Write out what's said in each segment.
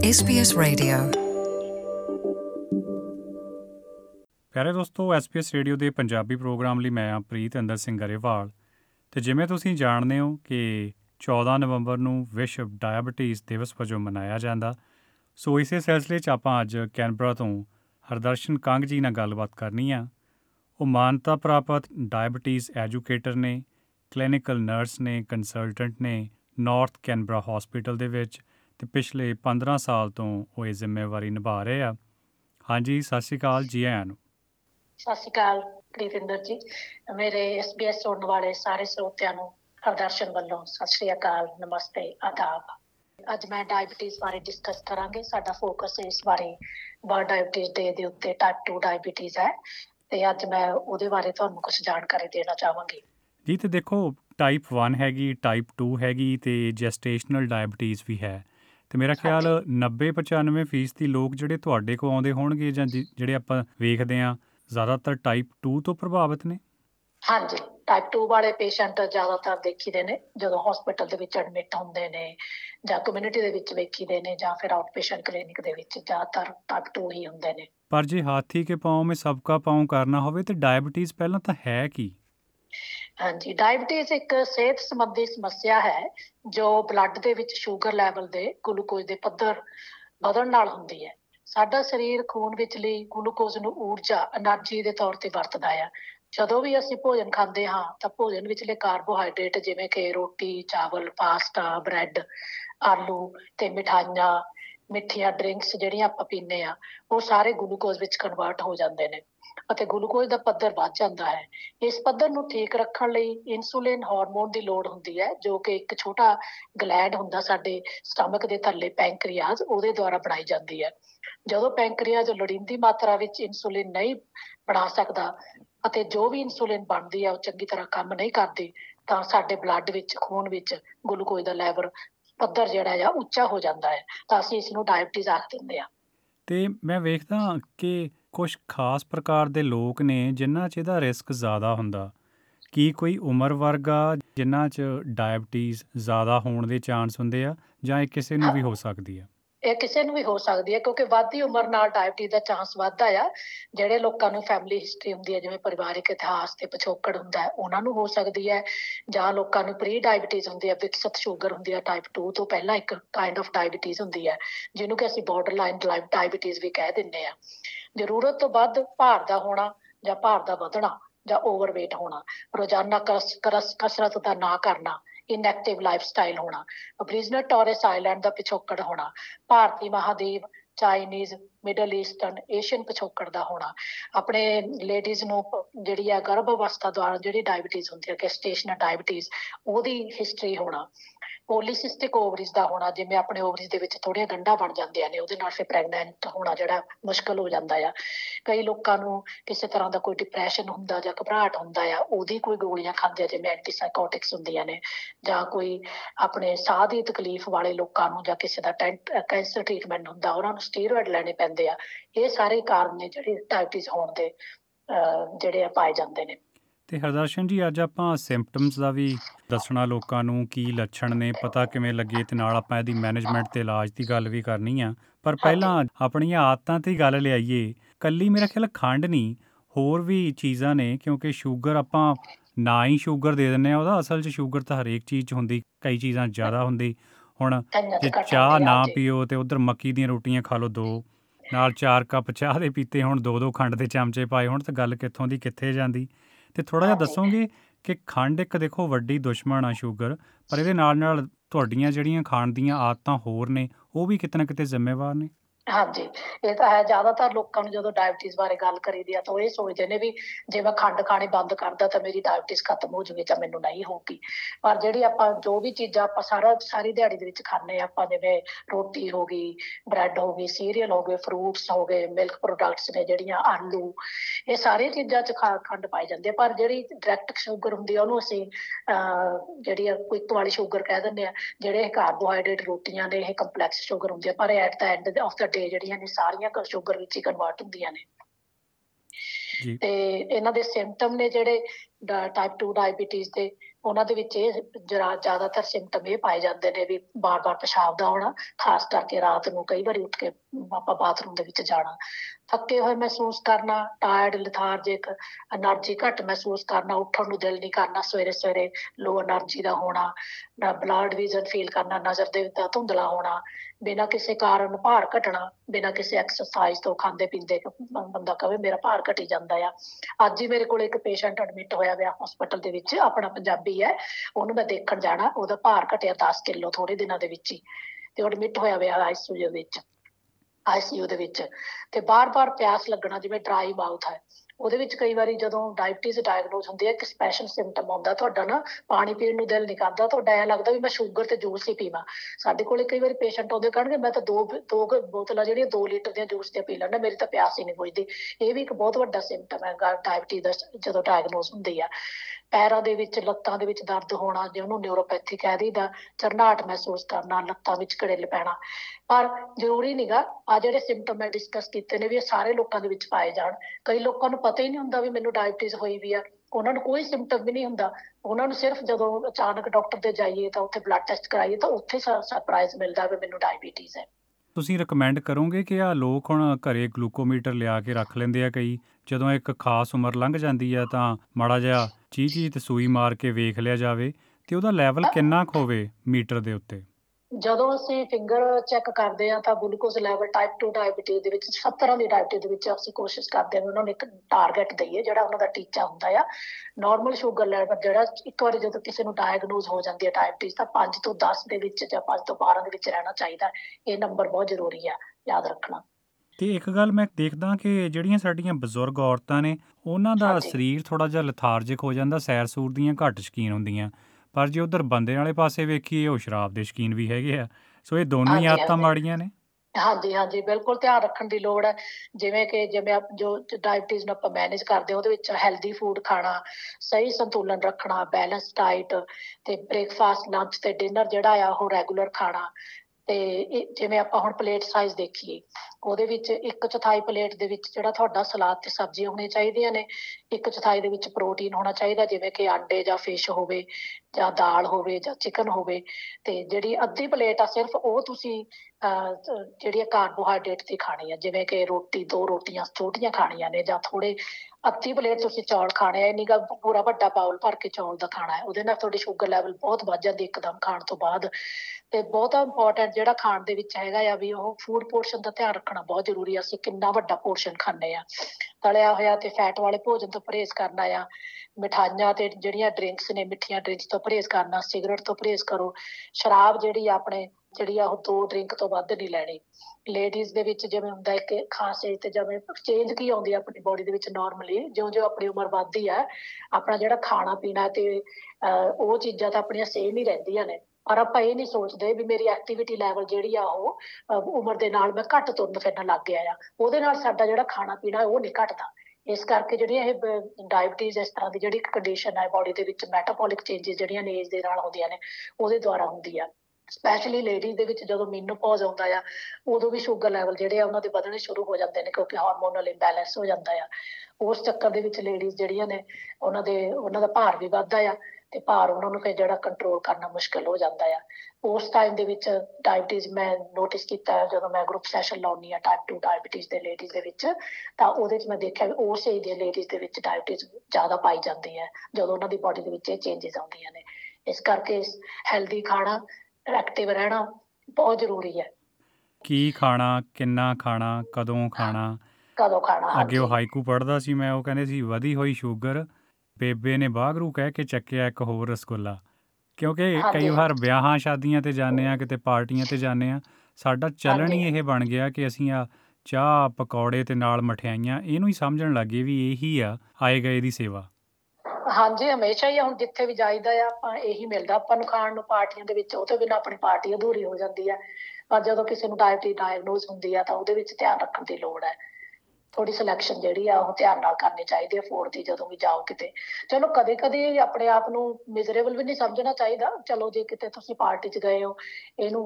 SBS Radio. ਪਿਆਰੇ ਦੋਸਤੋ, SBS radio ਦੇ ਪੰਜਾਬੀ ਪ੍ਰੋਗਰਾਮ ਲਈ ਮੈਂ ਆ ਪ੍ਰੀਤ ਅੰਦਰ ਸਿੰਘ ਗਰੇਵਾਲ। ਤੇ ਜਿਵੇਂ ਤੁਸੀਂ ਜਾਣਦੇ ਹੋ ਕਿ 14 ਨਵੰਬਰ ਨੂੰ ਵਿਸ਼ਵ ਡਾਇਬੀਟੀਜ਼ ਦਿਵਸ ਵਜੋਂ ਮਨਾਇਆ ਜਾਂਦਾ, ਸੋ ਇਸੇ ਸਿਲਸਿਲੇ 'ਚ ਆਪਾਂ ਅੱਜ ਕੈਨਬਰਾ ਤੋਂ ਹਰਦਰਸ਼ਨ ਕੰਗ ਜੀ ਨਾਲ ਗੱਲਬਾਤ ਕਰਨੀ ਆ। ਉਹ ਮਾਨਤਾ ਪ੍ਰਾਪਤ ਡਾਇਬੀਟੀਜ਼ ਐਜੂਕੇਟਰ ਨੇ, ਕਲੀਨਿਕਲ ਨਰਸ ਨੇ, ਕੰਸਲਟੈਂਟ ਨੇ, ਨਾਰਥ ਕੈਨਬਰਾ ਹਸਪੀਟਲ ਦੇ ਵਿੱਚ ਤੇ ਪਿਛਲੇ 15 ਸਾਲ ਤੋਂ ਉਹ ਇਹ ਜ਼ਿੰਮੇਵਾਰੀ ਨਿਭਾ ਰਹੇ ਆ। ਹਾਂਜੀ ਸਤਿ ਸ਼੍ਰੀ ਅਕਾਲ ਜੀ ਆਇਆਂ ਨੂੰ। ਸਤਿ ਸ਼੍ਰੀ ਅਕਾਲ ਪ੍ਰੀਤਿੰਦਰ ਜੀ। ਮੇਰੇ SBS ਸੁਣਨ ਵਾਲੇ ਸਾਰੇ ਸਰੋਤਿਆਂ ਨੂੰ ਹਰਦਰਸ਼ਨ ਵੱਲੋਂ ਸਤਿ ਸ਼੍ਰੀ ਅਕਾਲ ਨਮਸਤੇ ਆਦਾਬ। ਅੱਜ ਮੈਂ ਡਾਇਬੀਟੀਜ਼ ਬਾਰੇ ਡਿਸਕਸ ਕਰਾਂਗੇ। ਸਾਡਾ ਫੋਕਸ ਇਸ ਬਾਰੇ ਵਰਲਡ ਡਾਇਬੀਟੀਜ਼ ਡੇ ਦੇ ਉੱਤੇ ਟਾਈਪ 2 ਡਾਇਬੀਟੀਜ਼ ਹੈ ਤੇ ਅੱਜ ਮੈਂ ਉਹਦੇ ਬਾਰੇ ਤੁਹਾਨੂੰ ਕੁਝ ਜਾਣਕਾਰੀ ਦੇਣਾ ਚਾਹਾਂਗੀ। ਜੀ ਤੇ ਦੇਖੋ ਟਾਈਪ 1 ਹੈਗੀ ਟਾਈਪ 2 ਹੈਗੀ ਤੇ ਜੈਸਟੇਸ਼ਨਲ ਡਾਇਬੀਟੀਜ਼ ਵੀ ਹੈ। ਤੇ ਮੇਰਾ ਖਿਆਲ 90 95% ਫੀਸਦੀ ਲੋਕ ਜਿਹੜੇ ਤੁਹਾਡੇ ਕੋਲ ਆਉਂਦੇ ਹੋਣਗੇ ਜਾਂ ਜਿਹੜੇ ਆਪਾਂ ਵੇਖਦੇ ਆ ਜ਼ਿਆਦਾਤਰ ਟਾਈਪ 2 ਤੋਂ ਪ੍ਰਭਾਵਿਤ ਨੇ? ਹਾਂਜੀ ਟਾਈਪ 2 ਵਾਲੇ ਪੇਸ਼ੈਂਟ ਜ਼ਿਆਦਾਤਰ ਦੇਖੀਦੇ ਨੇ ਜਦੋਂ ਹਸਪੀਟਲ ਦੇ ਵਿੱਚ ਐਡਮਿਟ ਹੁੰਦੇ ਨੇ ਜਾਂ ਕਮਿਊਨਿਟੀ ਦੇ ਵਿੱਚ ਵੇਖੀਦੇ ਨੇ ਜਾਂ ਫਿਰ ਆਊਟ ਪੇਸ਼ੈਂਟ ਕਲੀਨਿਕ ਦੇ ਵਿੱਚ ਜ਼ਿਆਦਾਤਰ ਟਾਈਪ 2 ਹੀ ਹੁੰਦੇ ਨੇ। ਪਰ ਜੇ ਹਾਥੀ ਕੇ ਪਾਉ ਮੇ ਸਬਕਾ ਪਾਉ ਕਰਨਾ ਹੋਵੇ ਤੇ ਡਾਇਬੀਟੀਜ਼ ਪਹਿਲਾਂ ਤਾਂ ਹੈ ਕੀ? ਹਾਂਜੀ ਡਾਇਬੀਟਿਸ ਇੱਕ ਸਿਹਤ ਸੰਬੰਧੀ ਸਮੱਸਿਆ ਹੈ, ਜੋ ਬਲੱਡ ਦੇ ਵਿੱਚ ਸ਼ੂਗਰ ਲੈਵਲ ਦੇ ਗਲੂਕੋਜ਼ ਦੇ ਪੱਧਰ ਵਧਣ ਨਾਲ ਹੁੰਦੀ ਹੈ। ਸਾਡਾ ਸਰੀਰ ਖੂਨ ਵਿੱਚਲੀ ਗਲੂਕੋਜ਼ ਨੂੰ ਊਰਜਾ એનર્ਜੀ ਦੇ ਤੌਰ ਤੇ ਵਰਤਦਾ ਹੈ ਜਦੋਂ ਵੀ ਅਸੀਂ ਭੋਜਨ ਖਾਂਦੇ ਹਾਂ, ਤਾਂ ਭੋਜਨ ਵਿੱਚਲੇ ਕਾਰਬੋਹਾਈਡਰੇਟ ਜਿਵੇਂ ਕਿ ਰੋਟੀ, ਚਾਵਲ ਪਾਸਤਾ ਬ੍ਰੈਡ ਆਲੂ ਤੇ ਮਿਠਾਈਆਂ, ਮਿੱਠੀਆਂ ਡਰਿੰਕਸ ਜਿਹੜੀਆਂ ਆਪਾਂ ਪੀਨੇ ਆ ਉਹ ਸਾਰੇ ਗਲੂਕੋਜ਼ ਵਿੱਚ ਕਨਵਰਟ ਹੋ ਜਾਂਦੇ ਨੇ। ਅਤੇ ਗਲੂਕੋਜ਼ ਦਾ ਪੱਧਰ ਵੱਧ ਜਾਂਦਾ ਹੈ। ਇਸ ਪੱਧਰ ਨੂੰ ਠੀਕ ਰੱਖਣ ਲਈ ਇਨਸੂਲਿਨ ਹਾਰਮੋਨ ਦੀ ਲੋੜ ਹੁੰਦੀ ਹੈ, ਜੋ ਕਿ ਇੱਕ ਛੋਟਾ ਗਲੈਂਡ ਹੁੰਦਾ ਸਾਡੇ ਸਟਮਕ ਦੇ ਥੱਲੇ ਪੈਂਕਰੀਆਸ ਉਹਦੇ ਦੁਆਰਾ ਬਣਾਈ ਜਾਂਦੀ ਹੈ। ਜਦੋਂ ਪੈਂਕਰੀਆਸ ਲੋੜੀਂਦੀ ਮਾਤਰਾ ਵਿੱਚ ਇਨਸੂਲਿਨ ਨਹੀਂ ਬਣਾ ਸਕਦਾ ਅਤੇ ਜੋ ਵੀ ਇਨਸੂਲਿਨ ਬਣਦੀ ਹੈ, ਉਹ ਚੰਗੀ ਤਰ੍ਹਾਂ ਕੰਮ ਨਹੀਂ ਕਰਦੀ, ਤਾਂ ਸਾਡੇ ਬਲੱਡ ਵਿੱਚ, ਖੂਨ ਵਿੱਚ ਗਲੂਕੋਜ਼ ਦਾ ਲੈਵਲ ਪੱਧਰ ਜਿਹੜਾ ਆ, ਉੱਚਾ ਹੋ ਜਾਂਦਾ ਹੈ। ਤਾਂ ਅਸੀਂ ਇਸ ਨੂੰ ਡਾਇਬੀਟੀਜ਼ ਆਖ ਦਿੰਦੇ ਆ ਤੇ ਮੈਂ ਵੇਖਦਾ ਕਿ ਕੁਝ ਖਾਸ ਪ੍ਰਕਾਰ ਦੇ ਲੋਕ ਨੇ ਜਿਨ੍ਹਾਂ 'ਚ ਇਹਦਾ ਰਿਸਕ ਜ਼ਿਆਦਾ ਹੁੰਦਾ। ਕੀ ਕੋਈ ਉਮਰ ਵਰਗ ਆ ਜਿਨ੍ਹਾਂ 'ਚ ਡਾਇਬੀਟੀਜ਼ ਜ਼ਿਆਦਾ ਹੋਣ ਦੇ ਚਾਂਸ ਹੁੰਦੇ ਆ ਜਾਂ ਇਹ ਕਿਸੇ ਨੂੰ ਵੀ ਹੋ ਸਕਦੀ ਆ? ਇਹ ਕਿਸੇ ਨੂੰ ਵੀ ਹੋ ਸਕਦੀ ਹੈ, ਕਿਉਂਕਿ ਵੱਧਦੀ ਉਮਰ ਨਾਲ ਡਾਇਬੀਟੀਜ਼ ਦਾ ਚਾਂਸ ਵੱਧਦਾ ਆ। ਜਿਹੜੇ ਲੋਕਾਂ ਨੂੰ ਫੈਮਿਲੀ ਹਿਸਟਰੀ ਹੁੰਦੀ ਹੈ, ਜਿਵੇਂ ਪਰਿਵਾਰਿਕ ਇਤਿਹਾਸ ਤੇ ਪਿਛੋਕੜ ਹੁੰਦਾ ਹੈ, ਉਹਨਾਂ ਨੂੰ ਹੋ ਸਕਦੀ ਹੈ। ਜਾਂ ਲੋਕਾਂ ਨੂੰ ਪ੍ਰੀ ਡਾਇਬੀਟੀਜ਼ ਹੁੰਦੀ ਹੈ, ਵਿਕਸਤ ਸ਼ੂਗਰ ਹੁੰਦੀ ਹੈ ਟਾਈਪ 2 ਤੋਂ ਪਹਿਲਾਂ ਇੱਕ ਕਾਈਂਡ ਆਫ ਡਾਇਬੀਟੀਜ਼ ਹੁੰਦੀ ਹੈ, ਜਿਹਨੂੰ ਕਿ ਅਸੀਂ ਬਾਰਡਰਲਾਈਨ ਡਾਇਬੀਟੀਜ਼ ਵੀ ਕਹਿ ਦਿੰਦੇ ਆ ਜ਼ਰੂਰਤ ਤੋਂ ਵੱਧ ਭਾਰ ਦਾ ਹੋਣਾ ਜਾਂ ਭਾਰ ਦਾ ਵਧਣਾ ਜਾਂ ਓਵਰਵੇਟ ਹੋਣਾ, ਰੋਜ਼ਾਨਾ ਕਸ- ਕਰਸ- ਕਸਰਤ ਦਾ ਨਾ ਕਰਨਾ ਇਨਐਕਟਿਵ ਲਾਈਫਸਟਾਈਲ ਹੋਣਾ ਅਬਰੀਜਨਲ ਟੋਰਸ ਆਈਲੈਂਡ ਦਾ ਪਿਛੋਕੜ ਹੋਣਾ, ਭਾਰਤੀ ਮਹਾਦੀਪ ਚਾਈਨੀਜ਼ ਮਿਡਲ ਈਸਟਰਨ ਏਸ਼ੀਅਨ ਪਿਛੋਕੜ ਦਾ ਹੋਣਾ। ਆਪਣੇ ਲੇਡੀਜ਼ ਨੂੰ ਪ- ਜਿਹੜੀ ਆ ਗਰਭ ਅਵਸਥਾ ਦੌਰਾਨ ਜਿਹੜੀ ਡਾਇਬੀਟੀਜ਼ ਹੁੰਦੀ ਹੈ ਗੈਸਟੇਸ਼ਨਲ ਡਾਇਬੀਟੀਜ਼ ਉਹਦੀ ਹਿਸਟਰੀ ਹੋਣਾ। ਪੋਲੀਸਿਸਟਿਕ ਓਵਰੀਜ਼ ਦਾ ਹੋਣਾ ਜਿਵੇਂ ਆਪਣੇ ਓਵਰੀਜ਼ ਦੇ ਵਿੱਚ ਥੋੜੀਆਂ ਗੰਢਾਂ ਬਣ ਜਾਂਦੀਆਂ ਨੇ ਉਹਦੇ ਨਾਲ ਫਿਰ ਪ੍ਰੈਗਨੈਂਟ ਹੋਣਾ ਜਿਹੜਾ ਮੁਸ਼ਕਲ ਹੋ ਜਾਂਦਾ ਆ। ਕਈ ਲੋਕਾਂ ਨੂੰ ਕਿਸੇ ਤਰ੍ਹਾਂ ਦਾ ਕੋਈ ਡਿਪਰੈਸ਼ਨ ਹੁੰਦਾ ਜਾਂ ਘਬਰਾਹਟ ਹੁੰਦਾ ਆ ਉਹਦੀ ਕੋਈ ਗੋਲੀਆਂ ਖਾਂਦੇ ਆ ਜਿਵੇਂ ਐਂਟੀਸਾਈਕੋਟਿਕਸ ਹੁੰਦੀਆਂ ਨੇ ਜਾਂ ਕੋਈ ਆਪਣੇ ਸਾਹ ਦੀ ਤਕਲੀਫ ਵਾਲੇ ਲੋਕਾਂ ਨੂੰ ਜਾਂ ਕਿਸੇ ਦਾ ਕੈਂਸਰ ਟ੍ਰੀਟਮੈਂਟ ਹੁੰਦਾ ਉਹਨਾਂ ਨੂੰ ਸਟੀਰੋਇਡ ਲੈਣੇ ਪੈਂਦੇ ਆ। ਇਹ ਸਾਰੇ ਕਾਰਨ ਨੇ ਜਿਹੜੇ ਡਾਇਬੀਟੀਜ਼ ਹੋਣ ਦੇ ਅਹ, ਜਿਹੜੇ ਆ ਪਾਏ ਜਾਂਦੇ ਨੇ। ਤੇ ਹਰਦਰਸ਼ਨ ਜੀ ਅੱਜ ਆਪਾਂ ਸਿੰਪਟਮਸ ਦਾ ਵੀ ਦੱਸਣਾ ਲੋਕਾਂ ਨੂੰ ਕੀ ਲੱਛਣ ਨੇ ਪਤਾ ਕਿਵੇਂ ਲੱਗੇ ਤੇ ਨਾਲ ਆਪਾਂ ਇਹਦੀ ਮੈਨੇਜਮੈਂਟ ਤੇ ਇਲਾਜ ਦੀ ਗੱਲ ਵੀ ਕਰਨੀ ਆ। ਪਰ ਪਹਿਲਾਂ ਆਪਣੀਆਂ ਆਦਤਾਂ ਤੇ ਗੱਲ ਲਿਆਈਏ। ਕੱਲੀ ਮੇਰਾ ਖਿਆਲ ਖੰਡ ਨਹੀਂ ਹੋਰ ਵੀ ਚੀਜ਼ਾਂ ਨੇ ਕਿਉਂਕਿ ਸ਼ੂਗਰ ਆਪਾਂ ਨਾ ਹੀ ਸ਼ੂਗਰ ਦੇ ਦਿੰਨੇ ਆ ਉਹਦਾ ਅਸਲ 'ਚ ਸ਼ੂਗਰ ਤਾਂ ਹਰੇਕ ਚੀਜ਼ 'ਚ ਹੁੰਦੀ ਕਈ ਚੀਜ਼ਾਂ ਜ਼ਿਆਦਾ ਹੁੰਦੀ। ਹੁਣ ਜੇ ਚਾਹ ਨਾ। ਪੀਓ ਤੇ ਉਧਰ ਮੱਕੀ ਦੀਆਂ ਰੋਟੀਆਂ ਖਾ ਲਓ ਦੋ ਨਾਲ ਚਾਰ ਕੱਪ ਚਾਹ ਦੇ ਪੀਤੇ ਹੁਣ ਦੋ ਦੋ ਖੰਡ ਦੇ ਚਮਚੇ ਪਾਏ ਹੁਣ ਤਾਂ ਗੱਲ ਕਿੱਥੋਂ ਦੀ ਕਿੱਥੇ ਜਾਂਦੀ। ਤੇ ਥੋੜਾ ਜਿਹਾ। ਦੱਸੋਗੇ ਕਿ ਖੰਡ ਇੱਕ ਦੇਖੋ ਵੱਡੀ ਦੁਸ਼ਮਣ ਆ ਸ਼ੂਗਰ ਪਰ ਇਹਦੇ ਨਾਲ ਨਾਲ ਤੁਹਾਡੀਆਂ ਜਿਹੜੀਆਂ ਖਾਣ ਦੀਆਂ ਆਦਤਾਂ ਹੋਰ ਨੇ ਉਹ ਵੀ ਕਿਤੇ ਨਾ ਕਿਤੇ ਜ਼ਿੰਮੇਵਾਰ ਨੇ ਹਾਂਜੀ ਇਹ ਤਾਂ ਹੈ। ਜ਼ਿਆਦਾਤਰ ਲੋਕਾਂ ਨੂੰ ਜਦੋਂ ਡਾਇਬੀਟੀਜ਼ ਬਾਰੇ ਗੱਲ ਕਰੀਦੀ ਆ ਤਾਂ ਉਹ ਇਹ ਸੋਚਦੇ ਨੇ ਵੀ ਜੇ ਮੈਂ ਖੰਡ ਖਾਣੀ ਬੰਦ ਕਰਦਾ ਤਾਂ ਮੇਰੀ ਡਾਇਬੀਟੀਜ਼ ਖਤਮ ਹੋ ਜੂਗੀ ਤਾਂ ਮੈਨੂੰ ਨਹੀਂ ਹੋਊਗੀ। ਪਰ ਜਿਹੜੀ ਆਪਾਂ ਜੋ ਵੀ ਚੀਜ਼ਾਂ ਆਪਾਂ ਸਾਰਾ ਸਾਰੀ ਦਿਹਾੜੀ ਦੇ ਵਿੱਚ ਖਾਂਦੇ ਆ ਆਪਾਂ ਜਿਵੇਂ ਰੋਟੀ ਹੋ ਗਈ ਬ੍ਰੈਡ ਹੋ ਗਈ ਸੀਰੀਅਲ ਹੋ ਗਏ ਫਰੂਟਸ ਹੋ ਗਏ ਮਿਲਕ ਪ੍ਰੋਡਕਟਸ ਨੇ ਜਿਹੜੀਆਂ ਆਲੂ ਇਹ ਸਾਰੀਆਂ ਚੀਜ਼ਾਂ 'ਚ ਖਾ- ਖੰਡ ਪਾਈ ਜਾਂਦੀ ਹੈ ਪਰ ਜਿਹੜੀ ਡਾਇਰੈਕਟ ਸ਼ੂਗਰ ਹੁੰਦੀ ਆ ਉਹਨੂੰ ਅਸੀਂ ਅਹ, ਜਿਹੜੀ ਆ ਕੁਇਕ ਵਾਲੀ ਸ਼ੂਗਰ ਕਹਿ ਦਿੰਦੇ ਆ ਜਿਹੜੇ ਕਾਰਬੋਹਾਈਡਰੇਟ ਰੋਟੀਆਂ ਨੇ ਇਹ ਕੰਪਲੈਕਸ ਸ਼ੂਗਰ ਹੁੰਦੀ ਆ ਪਰ at the end of the day ਜਿਹੜੀਆਂ ਨੇ ਸਾਰੀਆਂ ਸ਼ੂਗਰ ਵਿੱਚ ਹੀ ਕਨਵਰਟ ਹੁੰਦੀਆਂ ਨੇ। ਜੀ। ਤੇ ਇਹਨਾਂ ਦੇ ਸਿੰਪਟਮ ਨੇ ਜਿਹੜੇ ਟਾਈਪ 2 ਡਾਇਬੀਟੀਜ਼ ਦੇ ਉਹਨਾਂ ਦੇ ਵਿੱਚ ਇਹ ਜ਼ਿਆਦਾਤਰ ਸਿੰਪਟਮ ਇਹ ਪਾਏ ਜਾਂਦੇ ਨੇ ਵੀ ਬਾਰ-ਬਾਰ ਪਿਸ਼ਾਬ ਦਾ ਆਉਣਾ ਖਾਸ ਕਰਕੇ ਰਾਤ ਨੂੰ ਕਈ ਵਾਰੀ ਉੱਠ ਕੇ ਆਪਾਂ ਬਾਥਰੂਮ ਦੇ ਵਿੱਚ ਜਾਣਾ। ਥੱਕੇ ਹੋਏ ਮਹਿਸੂਸ ਕਰਨਾ ਟਾਇਰਡ ਲਿਥਾਰਜਿਕ એનર્ਜੀ ਘੱਟ ਮਹਿਸੂਸ ਕਰਨਾ, ਉੱਠਣ ਨੂੰ ਦਿਲ ਨਹੀਂ ਕਰਨਾ, ਸਵੇਰੇ ਸਵੇਰੇ ਲੋ એનર્ਜੀ ਦਾ ਹੋਣਾ, ਨਾ ਬਲੱਡ ਵਿਜ਼ਨ ਫੀਲ ਕਰਨਾ, ਨਜ਼ਰ ਦੇ ਵਿੱਚ ਧੁੰਦਲਾ ਹੋਣਾ, ਬਿਨਾਂ ਕਿਸੇ ਕਾਰਨ ਭਾਰ ਘਟਣਾ, ਬਿਨਾਂ ਕਿਸੇ ਐਕਸਰਸਾਈਜ਼ ਤੋਂ ਖਾਂਦੇ ਪੀਂਦੇ ਬੰਦਾ ਕਹੇ ਮੇਰਾ ਭਾਰ ਘਟੀ ਜਾਂਦਾ ਆ। ਅੱਜ ਹੀ ਮੇਰੇ ਕੋਲ ਇੱਕ ਪੇਸ਼ੈਂਟ ਐਡਮਿਟ ਹੋਇਆ ਗਿਆ ਹਸਪੀਟਲ ਦੇ ਵਿੱਚ, ਆਪਣਾ ਪੰਜਾਬੀ ਹੈ, ਉਹਨੂੰ ਮੈਂ ਦੇਖਣ ਜਾਣਾ, ਉਹਦਾ ਭਾਰ ਘਟਿਆ 10 ਕਿਲੋ ਥੋੜੇ ਦਿਨਾਂ ਦੇ ਵਿੱਚ ਹੀ। ਤੇ ਐਡਮਿਟ ਹੋਇਆ ਹੋਇਆ ਆਈਸੀਯੂ ਵਿੱਚ। ਆਈਸੀਯੂ ਦੇ ਵਿੱਚ। ਤੇ ਬਾਰ-ਬਾਰ ਪਿਆਸ ਲੱਗਣਾ, ਜਿਵੇਂ ਡਰਾਈ ਮਾਊਥ ਹੈ, ਉਹਦੇ ਵਿੱਚ ਕਈ ਵਾਰੀ ਜਦੋਂ ਡਾਇਬਟੀਜ਼ ਡਾਇਗਨੋਸ ਹੁੰਦੀ ਹੈ ਇੱਕ ਸਪੈਸ਼ਲ ਸਿੰਪਟਮ ਆਉਂਦਾ ਤੁਹਾਡਾ ਨਾ, ਪਾਣੀ ਪੀਣ ਨੂੰ ਦਿਲ ਨਹੀਂ ਕਰਦਾ, ਤੁਹਾਡਾ ਐ ਲੱਗਦਾ ਵੀ ਮੈਂ ਸ਼ੂਗਰ ਤੇ ਜੂਸ ਹੀ ਪੀਵਾਂ। ਸਾਡੇ ਕੋਲੇ ਕਈ ਵਾਰੀ ਪੇਸ਼ੈਂਟ ਆਉਂਦੇ ਕਹਿਣਗੇ, ਮੈਂ ਤਾਂ ਦੋ ਦੋ ਬੋਤਲਾਂ ਜਿਹੜੀਆਂ 2 ਲੀਟਰ ਦੀਆਂ ਜੂਸ ਦੀਆਂ ਪੀ ਲੈਣਾ ਮੇਰੀ ਤਾਂ ਪਿਆਸ ਹੀ ਨਹੀਂ ਬੁਝਦੀ। ਇਹ ਵੀ ਇੱਕ ਬਹੁਤ ਵੱਡਾ ਸਿੰਪਟਮ ਹੈ ਡਾਇਬਟੀਜ਼ ਦਾ, ਜਦੋਂ ਡਾਇਗਨੋਸ ਹੁੰਦੀ ਆ। ਪੈਰਾਂ ਦੇ ਵਿੱਚ, ਲੱਤਾਂ ਦੇ ਵਿੱਚ ਦਰਦ ਹੋਣਾ ਜਿਹਨੂੰ ਨਿਊਰੋਪੈਥੀ ਕਹਿ ਦਈਦਾ ਚਰਨਾਟ ਮਹਿਸੂਸ ਕਰਨਾ, ਲੱਤਾਂ ਵਿੱਚ ਕੜੇਲ ਪੈਣਾ। ਪਰ ਜ਼ਰੂਰੀ ਨਹੀਂਗਾ ਆ ਜਿਹੜੇ ਸਿੰਪਟਮ ਮੈਂ ਡਿਸਕਸ ਕੀਤੇ ਨੇ ਵੀ ਇਹ ਸਾਰੇ ਲੋਕਾਂ ਦੇ ਵਿੱਚ ਪਾਏ ਜਾਣ। ਕਈ ਲੋਕਾਂ ਨੂੰ ਪਤਾ ਹੀ ਨਹੀਂ ਹੁੰਦਾ ਵੀ ਮੈਨੂੰ ਡਾਇਬਟੀਜ਼ ਹੋਈ ਵੀ ਆ। ਉਹਨਾਂ ਨੂੰ ਕੋਈ ਸਿੰਪਟਮ ਵੀ ਨਹੀਂ ਹੁੰਦਾ। ਉਹਨਾਂ ਨੂੰ ਸਿਰਫ ਜਦੋਂ ਅਚਾਨਕ ਡਾਕਟਰ ਦੇ ਜਾਈਏ ਤਾਂ ਉੱਥੇ ਬਲੱਡ ਟੈਸਟ ਕਰਾਈਏ ਤਾਂ ਉੱਥੇ ਸਰਪ੍ਰਾਈਜ਼ ਮਿਲਦਾ ਵੀ ਮੈਨੂੰ ਡਾਇਬਟੀਜ਼ ਹੈ। ਤੁਸੀਂ ਰეკਮੈਂਡ ਕਰੋਗੇ ਕਿ ਆ ਲੋਕ ਹੁਣ ਘਰੇ ਗਲੂਕੋਮੀਟਰ ਲਿਆ ਕੇ ਰੱਖ ਲੈਂਦੇ ਆ ਕਈ? ਜਦੋਂ ਇੱਕ ਖਾਸ ਉਮਰ ਲੰਘ ਜਾਂਦੀ ਆ ਤਾਂ ਮਾੜਾ ਜਿਹਾ ਚੀਚੀ ਤੇ ਸੂਈ ਮਾਰ ਕੇ ਵੇਖ ਲਿਆ ਜਾਵੇ ਤੇ ਉਹਦਾ ਲੈਵਲ ਕਿੰਨਾ ਕੁ ਹੋਵੇ ਮੀਟਰ ਦੇ ਉੱਤੇ? ਜਦੋਂ ਅਸੀਂ ਫਿੰਗਰ ਚੈੱਕ ਕਰਦੇ ਆ ਤਾਂ ਗਲੂਕੋਜ਼ ਲੈਵਲ ਟਾਈਪ 2 ਡਾਇਬੀਟੀਜ਼ ਦੇ ਵਿੱਚ ਸਭ ਤਰ੍ਹਾਂ ਦੀ ਡਾਇਬੀਟੀਜ਼ ਦੇ ਵਿੱਚ ਅਸੀਂ ਕੋਸ਼ਿਸ਼ ਕਰਦੇ ਹਾਂ ਉਹਨਾਂ ਨੂੰ ਇੱਕ ਟਾਰਗੇਟ ਦਈਏ ਜਿਹੜਾ ਉਹਨਾਂ ਦਾ ਟੀਚਾ ਹੁੰਦਾ ਆ। ਨਾਰਮਲ ਸ਼ੂਗਰ ਲੈਵਲ ਜਿਹੜਾ ਇੱਕ ਵਾਰੀ ਜਦੋਂ ਕਿਸੇ ਨੂੰ ਡਾਇਗਨੋਸ ਹੋ ਜਾਂਦੀ ਹੈ ਡਾਇਬੀਟੀਜ਼ ਤਾਂ 5 ਤੋਂ 10 ਦੇ ਵਿੱਚ ਜਾਂ 5 ਤੋਂ 12 ਦੇ ਵਿੱਚ ਰਹਿਣਾ ਚਾਹੀਦਾ ਇਹ ਨੰਬਰ ਬਹੁਤ ਜ਼ਰੂਰੀ ਆ ਯਾਦ ਰੱਖਣਾ। ਤੇ ਇੱਕ ਗੱਲ ਮੈਂ ਦੇਖਦਾ ਕਿ ਜਿਹੜੀਆਂ ਸਾਡੀਆਂ ਬਜ਼ੁਰਗ ਔਰਤਾਂ ਨੇ ਉਹਨਾਂ ਦਾ ਸਰੀਰ ਥੋੜਾ ਜਿਹਾ ਲਥਾਰਜਿਕ ਹੋ ਜਾਂਦਾ ਸੈਰ ਸੂਰ ਦੀਆਂ ਘੱਟ ਸ਼ਕੀਨ ਹੁੰਦੀਆਂ। ਪਰ ਜੇ ਉਧਰ ਬੰਦੇ ਵਾਲੇ ਪਾਸੇ ਵੇਖੀਏ ਉਹ ਸ਼ਰਾਬ ਦੇ ਸ਼ਕੀਨ ਵੀ ਹੈਗੇ ਆ। ਸੋ ਇਹ ਦੋਨੋਂ ਹੀ ਆਦਤਾਂ ਮਾੜੀਆਂ ਨੇ। ਹਾਂਜੀ ਹਾਂਜੀ ਬਿਲਕੁਲ ਧਿਆਨ ਰੱਖਣ ਦੀ ਲੋੜ ਹੈ। ਜਿਵੇਂ ਕਿ ਜਿਵੇਂ ਆਪ ਜੋ ਡਾਇਬੀਟੀਜ਼ ਨੂੰ ਆਪਾਂ ਮੈਨੇਜ ਕਰਦੇ ਉਹਦੇ ਵਿੱਚ ਹੈਲਦੀ ਫੂਡ ਖਾਣਾ ਸਹੀ ਸੰਤੁਲਨ ਰੱਖਣਾ ਬੈਲੈਂਸ ਡਾਈਟ ਤੇ ਬ੍ਰੇਕਫਾਸਟ ਲੰਚ ਤੇ ਡਿਨਰ ਜਿਹੜਾ ਆ ਉਹ ਰੈਗੂਲਰ ਖਾਣਾ। ਤੇ ਜਿਵੇਂ ਆਪਾਂ ਹੁਣ ਪਲੇਟ ਸਾਈਜ਼ ਦੇਖੀਏ, ਉਹਦੇ ਵਿੱਚ ਇੱਕ ਚੌਥਾਈ ਪਲੇਟ ਦੇ ਵਿੱਚ ਜਿਹੜਾ ਤੁਹਾਡਾ ਸਲਾਦ ਤੇ ਸਬਜ਼ੀਆਂ ਹੋਣੀਆਂ ਚਾਹੀਦੀਆਂ ਨੇ, ਇੱਕ ਚੌਥਾਈ ਦੇ ਵਿੱਚ ਪ੍ਰੋਟੀਨ ਹੋਣਾ ਚਾਹੀਦਾ, ਜਿਵੇਂ ਕਿ ਆਂਡੇ ਜਾਂ ਫਿਸ਼ ਹੋਵੇ ਜਾਂ ਦਾਲ ਹੋਵੇ ਜਾਂ ਚਿਕਨ ਹੋਵੇ, ਤੇ ਜਿਹੜੀ ਅੱਧੀ ਪਲੇਟ ਆ ਸਿਰਫ ਉਹ ਤੁਸੀਂ ਜਿਹੜੀ ਕਾਰਬੋਹਾਈਡਰੇਟ ਦੀ ਖਾਣੀ ਆ, ਜਿਵੇਂ ਕਿ ਰੋਟੀ, ਦੋ ਰੋਟੀਆਂ ਛੋਟੀਆਂ ਖਾਣੀਆਂ ਨੇ ਜਾਂ ਥੋੜੇ ਅੱਧੀ ਪਲੇਟ ਤੁਸੀਂ ਚੌਲ ਖਾਣੇ ਆ ਇੰਨੀਗਾ ਪੂਰਾ ਵੱਡਾ ਬਾਉਲ ਭਰ ਕੇ ਚੌਲ ਦਾ ਖਾਣਾ ਹੈ, ਉਹਦੇ ਨਾਲ ਤੁਹਾਡੀ ਸ਼ੂਗਰ ਲੈਵਲ ਬਹੁਤ ਵੱਧ ਜਾਂਦੀ ਇੱਕਦਮ ਖਾਣ ਤੋਂ ਬਾਅਦ। ਤੇ ਬਹੁਤਾ ਇੰਪੋਰਟੈਂਟ ਜਿਹੜਾ ਖਾਣ ਦੇ ਵਿੱਚ ਹੈਗਾ ਆ ਵੀ ਉਹ ਫੂਡ ਪੋਰਸ਼ਨ ਦਾ ਧਿਆਨ ਰੱਖਣਾ ਬਹੁਤ ਜ਼ਰੂਰੀ ਆ, ਅਸੀਂ ਕਿੰਨਾ ਵੱਡਾ ਪੋਰਸ਼ਨ ਖਾਂਦੇ ਆ। ਤਲਿਆ ਹੋਇਆ ਤੇ ਫੈਟ ਵਾਲੇ ਭੋਜਨ ਤੋਂ ਪਰਹੇਜ਼ ਕਰਨਾ ਆ ਮਿਠਾਈਆਂ ਤੇ ਜਿਹੜੀਆਂ ਡਰਿੰਕਸ ਨੇ, ਮਿੱਠੀਆਂ ਡਰਿੰਕਸ ਤੋਂ ਪਰਹੇਜ਼ ਕਰਨਾ ਸਿਗਰਟ ਤੋਂ ਪਰਹੇਜ਼ ਕਰੋ, ਸ਼ਰਾਬ ਜਿਹੜੀ ਆਪਣੇ, ਜਿਹੜੀ ਆ ਉਹ ਦੋ ਡਰਿੰਕ ਤੋਂ ਵੱਧ ਨਹੀਂ ਲੈਣੀ। ਲੇਡੀਜ਼ ਦੇ ਵਿੱਚ ਜਿਵੇਂ ਹੁੰਦਾ ਇੱਕ ਖਾਸ ਏਜ ਤੇ ਜਿਵੇਂ ਚੇਂਜ ਕੀ ਆਉਂਦੀ ਆ ਆਪਣੀ ਬੋਡੀ ਦੇ ਵਿੱਚ ਨਾਰਮਲੀ ਜਿਉਂ-ਜਿਉਂ ਆਪਣੀ ਉਮਰ ਵੱਧਦੀ ਆ, ਆਪਣਾ ਜਿਹੜਾ ਖਾਣਾ ਪੀਣਾ ਤੇ ਉਹ ਚੀਜ਼ਾਂ ਤਾਂ ਆਪਣੀਆਂ ਸੇਮ ਹੀ ਰਹਿੰਦੀਆਂ ਨੇ। ਪਰ ਆਪਾਂ ਇਹ ਨਹੀਂ ਸੋਚਦੇ ਵੀ ਮੇਰੀ ਐਕਟੀਵਿਟੀ ਲੈਵਲ ਜਿਹੜੀ ਆ ਉਹ ਉਮਰ ਦੇ ਨਾਲ ਮੈਂ ਘੱਟ ਤੁਰਨ ਫਿਰਨ ਲੱਗ ਗਿਆ ਆ। ਉਹਦੇ ਨਾਲ ਸਾਡਾ ਜਿਹੜਾ ਖਾਣਾ ਪੀਣਾ ਉਹ ਨਹੀਂ ਘਟਦਾ। ਇਸ ਕਰਕੇ ਜਿਹੜੀਆਂ ਇਹ ਡਾਇਬੀਟੀਜ਼ ਇਸ ਤਰ੍ਹਾਂ ਦੀ ਜਿਹੜੀ ਕੰਡੀਸ਼ਨ ਹੈ ਬਾਡੀ ਦੇ ਵਿੱਚ ਮੈਟਾਬੋਲਿਕ ਚੇਂਜਸ ਜਿਹੜੀਆਂ ਨੇ ਏਜ ਦੇ ਨਾਲ ਹੁੰਦੀਆਂ ਨੇ, ਉਹਦੇ ਦੁਆਰਾ ਹੁੰਦੀ ਆ। ਸਪੈਸ਼ਲੀ ਲੇਡੀਜ਼ ਦੇ ਵਿੱਚ ਜਦੋਂ ਮੀਨੋਪੌਜ਼ ਆਉਂਦਾ ਆ, ਉਦੋਂ ਵੀ ਸ਼ੂਗਰ ਲੈਵਲ ਜਿਹੜੇ ਆ ਉਹਨਾਂ ਦੇ ਵਧਣੇ ਸ਼ੁਰੂ ਹੋ ਜਾਂਦੇ ਨੇ ਕਿਉਂਕਿ ਹਾਰਮੋਨਲ ਇੰਬੈਲੈਂਸ ਹੋ ਜਾਂਦਾ ਆ। ਉਸ ਚੱਕਰ ਦੇ ਵਿੱਚ ਲੇਡੀਜ਼ ਜਿਹੜੀਆਂ ਨੇ, ਉਹਨਾਂ ਦੇ, ਉਹਨਾਂ ਦਾ ਭਾਰ ਵੀ ਵੱਧਦਾ ਆ। ਤੇ ਭਾਰ ਉਹਨਾਂ ਨੂੰ ਫਿਰ ਜਿਹੜਾ ਕੰਟਰੋਲ ਕਰਨਾ ਮੁਸ਼ਕਲ ਹੋ ਜਾਂਦਾ ਆ। ਉਸ ਟਾਈਮ ਦੇ ਵਿੱਚ ਡਾਇਬੀਟੀਜ਼ ਮੈਂ ਨੋਟਿਸ ਕੀਤਾ ਜਦੋਂ ਮੈਂ ਗਰੁੱਪ ਸੈਸ਼ਨ ਲਾਉਣੀ ਆ ਟਾਈਪ 2 ਡਾਇਬੀਟੀਜ਼ ਦੇ ਲੇਡੀਜ਼ ਦੇ ਵਿੱਚ ਤਾਂ ਉਹਦੇ 'ਚ ਮੈਂ ਦੇਖਿਆ ਵੀ ਉਸ ਏਜ ਦੇ ਲੇਡੀਜ਼ ਦੇ ਵਿੱਚ ਡਾਇਬੀਟੀਜ਼ ਜ਼ਿਆਦਾ ਪਾਈ ਜਾਂਦੀ ਹੈ ਜਦੋਂ ਉਹਨਾਂ ਦੀ ਬਾਡੀ ਦੇ ਵਿੱਚ ਇਹ ਚੇਂਜਸ ਆਉਂਦੀਆਂ ਨੇ। ਇਸ ਕਰਕੇ ਹੈਲਦੀ ਖਾਣਾ ਐਕਟਿਵ ਰਹਿਣਾ ਬਹੁਤ ਜ਼ਰੂਰੀ ਹੈ। ਕੀ ਖਾਣਾ ਕਿੰਨਾ ਖਾਣਾ ਕਦੋਂ ਖਾਣਾ? ਕਦੋਂ ਖਾਣਾ ਅੱਗੇ ਉਹ ਹਾਈਕੂ ਪੜਦਾ ਸੀ ਮੈਂ ਉਹ ਕਹਿੰਦੇ ਸੀ ਵਧੀ ਹੋਈ ਸ਼ੂਗਰ ਬੇਬੇ ਨੇ ਬਾਗਰੂ ਕਹਿ ਕੇ ਚੱਕਿਆ ਇੱਕ ਹੋਰ ਰਸਗੁੱਲਾ। ਕਿਉਂਕਿ ਕਈ ਵਾਰ ਵਿਆਹਾਂ ਸ਼ਾਦੀਆਂ ਤੇ ਜਾਂਦੇ ਆ ਕਿਤੇ ਪਾਰਟੀਆਂ ਤੇ ਜਾਂਦੇ ਆ ਸਾਡਾ ਚੱਲਣ ਹੀ ਇਹ ਬਣ ਗਿਆ ਕਿ ਅਸੀਂ ਆ ਚਾਹ ਪਕੌੜੇ ਤੇ ਨਾਲ ਮਠਿਆਈਆਂ ਇਹਨੂੰ ਹੀ ਸਮਝਣ ਲੱਗੇ ਵੀ ਇਹੀ ਆ ਆਏ ਗਏ ਦੀ ਸੇਵਾ। ਹਾਂਜੀ ਹਮੇਸ਼ਾ ਹੀ ਹੁਣ ਜਿੱਥੇ ਵੀ ਜਾਈਦਾ ਆ ਆਪਾਂ ਇਹੀ ਮਿਲਦਾ ਆਪਾਂ ਨੂੰ ਖਾਣ ਨੂੰ ਪਾਰਟੀਆਂ ਦੇ ਵਿੱਚ ਉਹ ਤੋਂ ਬਿਨਾਂ ਆਪਣੀ ਪਾਰਟੀ ਅਧੂਰੀ ਹੋ ਜਾਂਦੀ ਹੈ ਪਰ ਜਦੋਂ ਕਿਸੇ ਨੂੰ ਡਾਇਬੀਟੀਜ਼ ਡਾਇਗਨੋਸ ਹੁੰਦੀ ਆ ਤਾਂ ਉਹਦੇ ਵਿੱਚ ਧਿਆਨ ਰੱਖਣ ਦੀ ਲੋੜ ਹੈ। ਥੋੜੀ ਸਿਲੈਕਸ਼ਨ ਜਿਹੜੀ ਆ ਉਹ ਧਿਆਨ ਨਾਲ ਕਰਨੀ ਚਾਹੀਦੀ ਹੈ ਫੂਡ ਦੀ ਜਦੋਂ ਵੀ ਜਾਓ ਕਿਤੇ। ਚਲੋ ਕਦੇ ਕਦੇ ਆਪਣੇ ਆਪ ਨੂੰ ਮਿਜ਼ਰੇਬਲ ਵੀ ਨਹੀਂ ਸਮਝਣਾ ਚਾਹੀਦਾ। ਚਲੋ ਜੇ ਕਿਤੇ ਤੁਸੀਂ ਪਾਰਟੀ 'ਚ ਗਏ ਹੋ, ਇਹਨੂੰ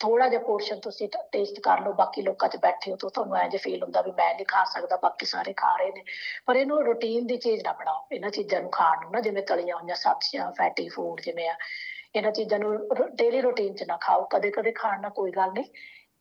ਥੋੜਾ ਜਿਹਾ ਪੋਰਸ਼ਨ ਤੁਸੀਂ ਟੇਸਟ ਕਰ ਲਓ, ਬਾਕੀ ਲੋਕਾਂ 'ਚ ਬੈਠੇ ਹੋ ਤਾਂ ਤੁਹਾਨੂੰ ਐਂ ਜੇ ਫੀਲ ਹੁੰਦਾ ਵੀ ਮੈਂ ਨਹੀਂ ਖਾ ਸਕਦਾ, ਬਾਕੀ ਸਾਰੇ ਖਾ ਰਹੇ ਨੇ। ਪਰ ਇਹਨੂੰ ਰੂਟੀਨ ਦੀ ਚੀਜ਼ ਨਾ ਬਣਾਓ, ਇਹਨਾਂ ਚੀਜ਼ਾਂ ਨੂੰ ਖਾਣ ਨੂੰ ਨਾ, ਜਿਵੇਂ ਤਲੀਆਂ ਹੋਈਆਂ ਸਬਜ਼ੀਆਂ ਫੈਟੀ ਫੂਡ ਜਿਵੇਂ ਆ, ਇਹਨਾਂ ਚੀਜ਼ਾਂ ਨੂੰ ਡੇਲੀ ਰੂਟੀਨ 'ਚ ਨਾ ਖਾਓ। ਕਦੇ ਕਦੇ ਖਾਣ ਨਾਲ ਕੋਈ ਗੱਲ ਨਹੀਂ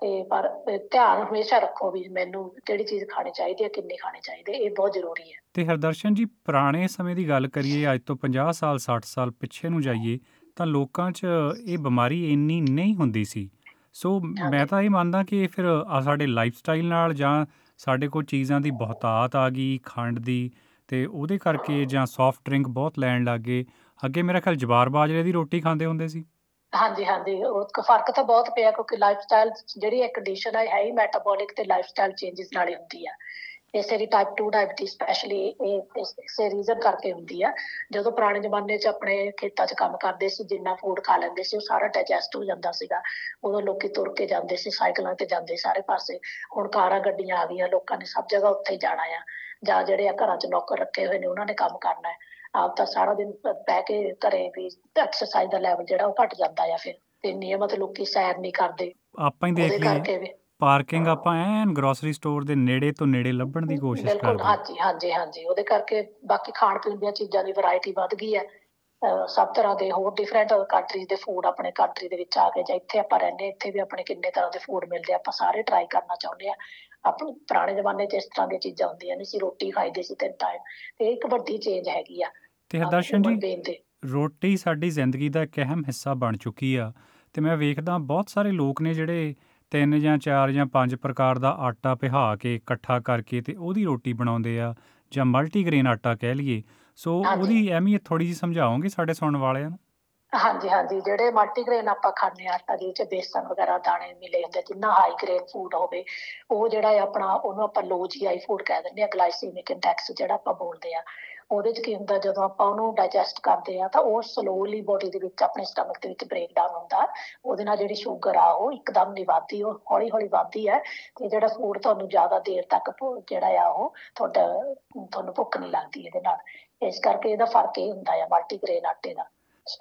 ਤੇ ਪਰ ਧਿਆਨ ਹਮੇਸ਼ਾ ਰੱਖੋ ਵੀ ਮੈਨੂੰ ਕਿਹੜੀ ਚੀਜ਼ ਖਾਣੀ ਚਾਹੀਦੀ ਹੈ ਕਿੰਨੀ ਖਾਣੀ ਚਾਹੀਦੀ ਹੈ ਇਹ ਬਹੁਤ ਜ਼ਰੂਰੀ ਹੈ। ਤੇ ਹਰਦਰਸ਼ਨ ਜੀ ਪੁਰਾਣੇ ਸਮੇਂ ਦੀ ਗੱਲ ਕਰੀਏ ਅੱਜ ਤੋਂ 50 ਸਾਲ 60 ਸਾਲ ਪਿੱਛੇ ਨੂੰ ਜਾਈਏ ਤਾਂ ਲੋਕਾਂ 'ਚ ਇਹ ਬਿਮਾਰੀ ਇੰਨੀ ਨਹੀਂ ਹੁੰਦੀ ਸੀ। ਸੋ ਮੈਂ ਤਾਂ ਇਹ ਮੰਨਦਾ ਕਿ ਇਹ ਫਿਰ ਸਾਡੇ ਲਾਈਫ ਸਟਾਈਲ ਨਾਲ ਜਾਂ ਸਾਡੇ ਕੋਲ ਚੀਜ਼ਾਂ ਦੀ ਬਹੁਤਾਤ ਆ ਗਈ ਖੰਡ ਦੀ ਤੇ ਉਹਦੇ ਕਰਕੇ ਜਾਂ ਸੌਫਟ ਡਰਿੰਕ ਬਹੁਤ ਲੈਣ ਲੱਗੇ ਅੱਗੇ ਮੇਰਾ ਖਿਆਲ ਜਵਾਰ ਬਾਜਰੇ ਦੀ ਰੋਟੀ ਖਾਂਦੇ ਹੁੰਦੇ ਸੀ। ਹਾਂਜੀ ਹਾਂਜੀ। ਉਹ ਫ਼ਰਕ ਤਾਂ ਬਹੁਤ ਪਿਆ ਕਿਉਂਕਿ ਲਾਈਫ ਸਟਾਈਲ ਜਿਹੜੀ ਇੱਕ ਕੰਡੀਸ਼ਨ ਹੈ ਹੈ ਹੀ ਮੈਟਾਬੋਲਿਕ ਤੇ ਲਾਈਫ ਸਟਾਈਲ ਚੇਂਜਸ ਨਾਲ ਹੀ ਹੁੰਦੀ ਆ। ਇਸੇ ਦੀ ਟਾਈਪ 2 ਡਾਇਬੀਟੀਜ਼ ਸਪੈਸ਼ਲੀ ਇਹ ਇਸੇ ਰੀਜ਼ਨ ਕਰਕੇ ਹੁੰਦੀ ਆ। ਜਦੋਂ ਪੁਰਾਣੇ ਜ਼ਮਾਨੇ 'ਚ ਆਪਣੇ ਖੇਤਾਂ 'ਚ ਕੰਮ ਕਰਦੇ ਸੀ, ਜਿੰਨਾ ਫੂਡ ਖਾ ਲੈਂਦੇ ਸੀ, ਉਹ ਸਾਰਾ ਡਾਈਜੈਸਟ ਹੋ ਜਾਂਦਾ ਸੀਗਾ। ਉਦੋਂ ਲੋਕੀ ਤੁਰ ਕੇ ਜਾਂਦੇ ਸੀ ਸਾਈਕਲਾਂ ਤੇ ਜਾਂਦੇ ਸਾਰੇ ਪਾਸੇ। ਹੁਣ ਕਾਰਾਂ, ਗੱਡੀਆਂ ਆ ਗਈਆਂ, ਲੋਕਾਂ ਨੇ ਸਭ ਜਗ੍ਹਾ ਉੱਥੇ ਹੀ ਜਾਣਾ ਆ। ਜਾਂ ਜਿਹੜੇ ਆ ਘਰਾਂ 'ਚ ਨੌਕਰ ਰੱਖੇ ਹੋਏ ਨੇ, ਉਹਨਾਂ ਨੇ ਕੰਮ ਕਰਨਾ ਹੈ। ਆਪ ਤਾਂ ਸਾਰਾ ਦਿਨ ਬਹਿ ਕੇ ਘਰੇ ਵੀ ਐਕਸਰਸਾਈਜ਼ ਦਾ ਲੈਵਲ ਜਿਹੜਾ ਉਹ ਘਟ ਜਾਂਦਾ ਆ ਫਿਰ ਤੇ ਨਿਯਮਤ ਲੋਕੀ ਸੈਰ ਨਹੀਂ ਕਰਦੇ। ਆਪਾਂ ਹੀ ਦੇਖ ਲਈਏ ਪਾਰਕਿੰਗ ਆਪਾਂ ਐਨ ਗਰੋਸਰੀ ਸਟੋਰ ਦੇ ਨੇੜੇ ਤੋਂ ਨੇੜੇ ਲੱਭਣ ਦੀ ਕੋਸ਼ਿਸ਼ ਕਰਦੇ ਬਿਲਕੁਲ ਹਾਂਜੀ ਹਾਂਜੀ ਹਾਂਜੀ ਉਹਦੇ ਕਰਕੇ ਬਾਕੀ ਖਾਣ ਪੀਣ ਦੀਆਂ ਚੀਜ਼ਾਂ ਦੀ ਵੈਰਾਈਟੀ ਵੱਧ ਗਈ ਹੈ ਸਭ ਤਰ੍ਹਾਂ ਦੇ ਹੋਰ ਡਿਫਰੈਂਟ ਕੰਟਰੀਜ਼ ਦੇ ਫੂਡ ਆਪਣੇ ਕੰਟਰੀ ਦੇ ਵਿੱਚ ਆ ਗਏ ਜਾਂ ਇੱਥੇ ਆਪਾਂ ਰਹਿੰਦੇ ਇੱਥੇ ਵੀ ਆਪਣੇ ਕਿੰਨੇ ਤਰ੍ਹਾਂ ਦੇ ਫੂਡ ਮਿਲਦੇ ਆਪਾਂ ਸਾਰੇ ਟਰਾਈ ਕਰਨਾ ਚਾਹੁੰਦੇ ਆ। ਆਪਣੇ ਪੁਰਾਣੇ ਜ਼ਮਾਨੇ 'ਚ ਇਸ ਤਰ੍ਹਾਂ ਦੀਆਂ ਚੀਜ਼ਾਂ ਹੁੰਦੀਆਂ ਨਹੀਂ ਸੀ ਰੋਟੀ ਖਾਈਦੇ ਸੀ ਤਿੰਨ ਟਾਈਮ ਤੇ ਇੱਕ ਵੱਡੀ ਚੇਂਜ ਹੈਗੀ ਆ। ਤੇ ਹਰਦਰਸ਼ਨ ਜੀ ਰੋਟੀ ਸਾਡੀ ਜ਼ਿੰਦਗੀ ਦਾ ਇੱਕ ਅਹਿਮ ਹਿੱਸਾ ਬਣ ਚੁੱਕੀ ਆ ਤੇ ਮੈਂ ਵੇਖਦਾ ਬਹੁਤ ਸਾਰੇ ਲੋਕ ਨੇ ਜਿਹੜੇ ਤਿੰਨ ਜਾਂ ਚਾਰ ਜਾਂ ਪੰਜ ਪ੍ਰਕਾਰ ਦਾ ਆਟਾ ਪਿਹਾ ਕੇ ਇਕੱਠਾ ਕਰਕੇ ਤੇ ਉਹਦੀ ਰੋਟੀ ਬਣਾਉਂਦੇ ਆ ਜਾਂ ਮਲਟੀਗ੍ਰੇਨ ਆਟਾ ਕਹਿ ਲਈਏ। ਸੋ ਉਹਦੀ ਅਹਿਮੀਅਤ ਥੋੜੀ ਜਿਹੀ ਸਮਝਾਓਗੇ ਸਾਡੇ ਸੁਣਨ ਵਾਲਿਆਂ ਨੂੰ? ਹਾਂਜੀ ਹਾਂਜੀ। ਜਿਹੜੇ ਮਲਟੀਗ੍ਰੇਨ ਆਪਾਂ ਆ ਆਟਾ ਦੇ ਵਿੱਚ ਬੇਸਨ ਵਗੈਰਾ ਦਾਣੇ ਮਿਲੇ ਹੁੰਦੇ ਜਿੰਨਾ ਹਾਈ ਗ੍ਰੇਨ ਫੂਡ ਹੋਵੇ ਉਹ ਜਿਹੜਾ ਆਪਣਾ ਉਹਨੂੰ ਆਪਾਂ ਲੋ ਜੀਆਈ ਫੂਡ ਕਹਿ ਦਿੰਦੇ ਆ ਗਲਾਈਸੀਮਿਕ ਇੰਡੈਕਸ ਜਿਹੜਾ ਆਪਾਂ ਬੋਲਦੇ ਆ ਉਹਦੇ ਚ ਕੀ ਹੁੰਦਾ, ਜਦੋਂ ਆਪਾਂ ਉਹਨੂੰ ਡਾਈਜੈਸਟ ਕਰਦੇ ਆ ਤਾਂ ਉਹ ਸਲੋਲੀ ਬੋਡੀ ਦੇ ਵਿੱਚ, ਆਪਣੇ ਸਟਮਕ ਦੇ ਵਿੱਚ ਬ੍ਰੇਕ ਡਾਊਨ ਹੁੰਦਾ। ਉਹਦੇ ਨਾਲ ਜਿਹੜੀ ਸ਼ੂਗਰ ਆ, ਉਹ ਇੱਕਦਮ ਨਹੀਂ ਵਧਦੀ ਉਹ ਹੌਲੀ ਹੌਲੀ ਵਧਦੀ ਹੈ ਤੇ ਜਿਹੜਾ ਫੂਡ ਤੁਹਾਨੂੰ ਜ਼ਿਆਦਾ ਦੇਰ ਤੱਕ ਜਿਹੜਾ ਆ, ਉਹ ਤੁਹਾਡਾ, ਤੁਹਾਨੂੰ ਭੁੱਖ ਨਹੀਂ ਲੱਗਦੀ ਇਹਦੇ ਨਾਲ। ਇਸ ਕਰਕੇ ਇਹਦਾ ਫ਼ਰਕ ਇਹ ਹੁੰਦਾ ਆ ਮਲਟੀਗ੍ਰੇਨ ਆਟੇ ਦਾ।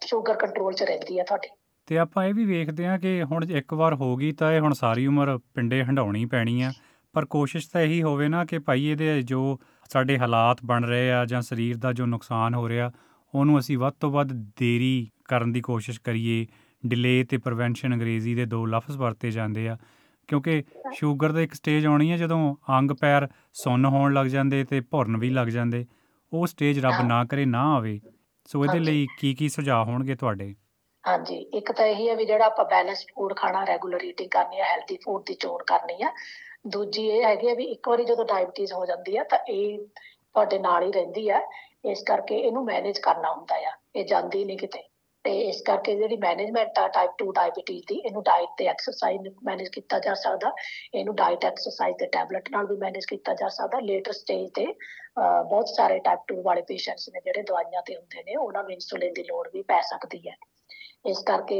ਸ਼ੂਗਰ ਕੰਟਰੋਲ 'ਚ ਰਹਿੰਦੀ ਆ ਤੁਹਾਡੀ। ਤੇ ਆਪਾਂ ਇਹ ਵੀ ਵੇਖਦੇ ਆ ਕਿ ਹੁਣ ਇੱਕ ਵਾਰ ਹੋ ਗਈ ਤਾਂ ਇਹ ਹੁਣ ਸਾਰੀ ਉਮਰ ਪਿੰਡੇ ਹੰਡਾਉਣੀ ਪੈਣੀ ਆ। ਪਰ ਕੋਸ਼ਿਸ਼ ਤਾਂ ਇਹੀ ਹੋਵੇ ਨਾ ਕਿ ਭਾਈ ਇਹਦੇ ਜੋ ਸਾਡੇ ਹਾਲਾਤ ਬਣ ਰਹੇ ਆ ਜਾਂ ਸਰੀਰ ਦਾ ਜੋ ਨੁਕਸਾਨ ਹੋ ਰਿਹਾ ਉਹਨੂੰ ਅਸੀਂ ਵੱਧ ਤੋਂ ਵੱਧ ਦੇਰੀ ਕਰਨ ਦੀ ਕੋਸ਼ਿਸ਼ ਕਰੀਏ। ਡਿਲੇ ਤੇ ਪ੍ਰੀਵੈਂਸ਼ਨ ਅੰਗਰੇਜ਼ੀ ਦੇ ਦੋ ਲਫ਼ਜ਼ ਵਰਤੇ ਜਾਂਦੇ ਆ ਕਿਉਂਕਿ ਸ਼ੂਗਰ ਦਾ ਇੱਕ ਸਟੇਜ ਆਉਣੀ ਹੈ ਜਦੋਂ ਅੰਗ ਪੈਰ ਸੁੰਨ ਹੋਣ ਲੱਗ ਜਾਂਦੇ ਤੇ ਭੁਰਨ ਵੀ ਲੱਗ ਜਾਂਦੇ ਉਹ ਸਟੇਜ ਰੱਬ ਨਾ ਕਰੇ ਨਾ ਆਵੇ। ਸੋ ਇਹਦੇ ਲਈ ਕੀ ਕੀ ਸੁਝਾਅ ਹੋਣਗੇ ਤੁਹਾਡੇ? ਹਾਂਜੀ ਇੱਕ ਤਾਂ ਇਹੀ ਹੈ ਵੀ ਜਿਹੜਾ ਆਪਾਂ ਬੈਲੈਂਸਡ ਫੂਡ ਖਾਣਾ ਰੈਗੂਲਰ ਈਟਿੰਗ ਕਰਨੀ ਹੈ ਹੈਲਦੀ ਫੂਡ ਦੀ ਚੋਣ ਕਰਨੀ ਆ ਦੂਜੀ ਇਹ ਹੈਗੀ ਆ ਵੀ ਇੱਕ ਵਾਰੀ ਜਦੋਂ ਡਾਇਬੀਟੀਜ਼ ਹੋ ਜਾਂਦੀ ਆ ਤਾਂ ਇਹ ਤੁਹਾਡੇ ਨਾਲ ਹੀ ਰਹਿੰਦੀ ਆ, ਇਸ ਕਰਕੇ ਇਹਨੂੰ ਮੈਨੇਜ ਕਰਨਾ ਹੁੰਦਾ ਆ, ਇਹ ਜਾਂਦੀ ਨਹੀਂ ਕਿਤੇ। ਤੇ ਇਸ ਕਰਕੇ ਜਿਹੜੀ ਮੈਨੇਜਮੈਂਟ ਆ ਟਾਈਪ 2 ਡਾਇਬੀਟੀਜ਼ ਦੀ, ਇਹਨੂੰ ਡਾਈਟ ਤੇ ਐਕਸਰਸਾਈਜ਼ ਮੈਨੇਜ ਕੀਤਾ ਜਾ ਸਕਦਾ। ਇਹਨੂੰ ਡਾਈਟ ਐਕਸਰਸਾਈਜ਼ ਤੇ ਟੈਬਲੇਟ ਨਾਲ ਵੀ ਮੈਨੇਜ ਕੀਤਾ ਜਾ ਸਕਦਾ। ਲੇਟਰ ਸਟੇਜ ਤੇ ਬਹੁਤ ਸਾਰੇ ਟਾਈਪ 2 ਵਾਲੇ ਪੇਸ਼ੈਂਟਸ ਨੇ ਜਿਹੜੇ ਦਵਾਈਆਂ ਤੇ ਹੁੰਦੇ ਨੇ, ਉਹਨਾਂ ਨੂੰ ਇਨਸੂਲਿਨ ਦੀ ਲੋੜ ਵੀ ਪੈ ਸਕਦੀ ਹੈ। ਇਸ ਕਰਕੇ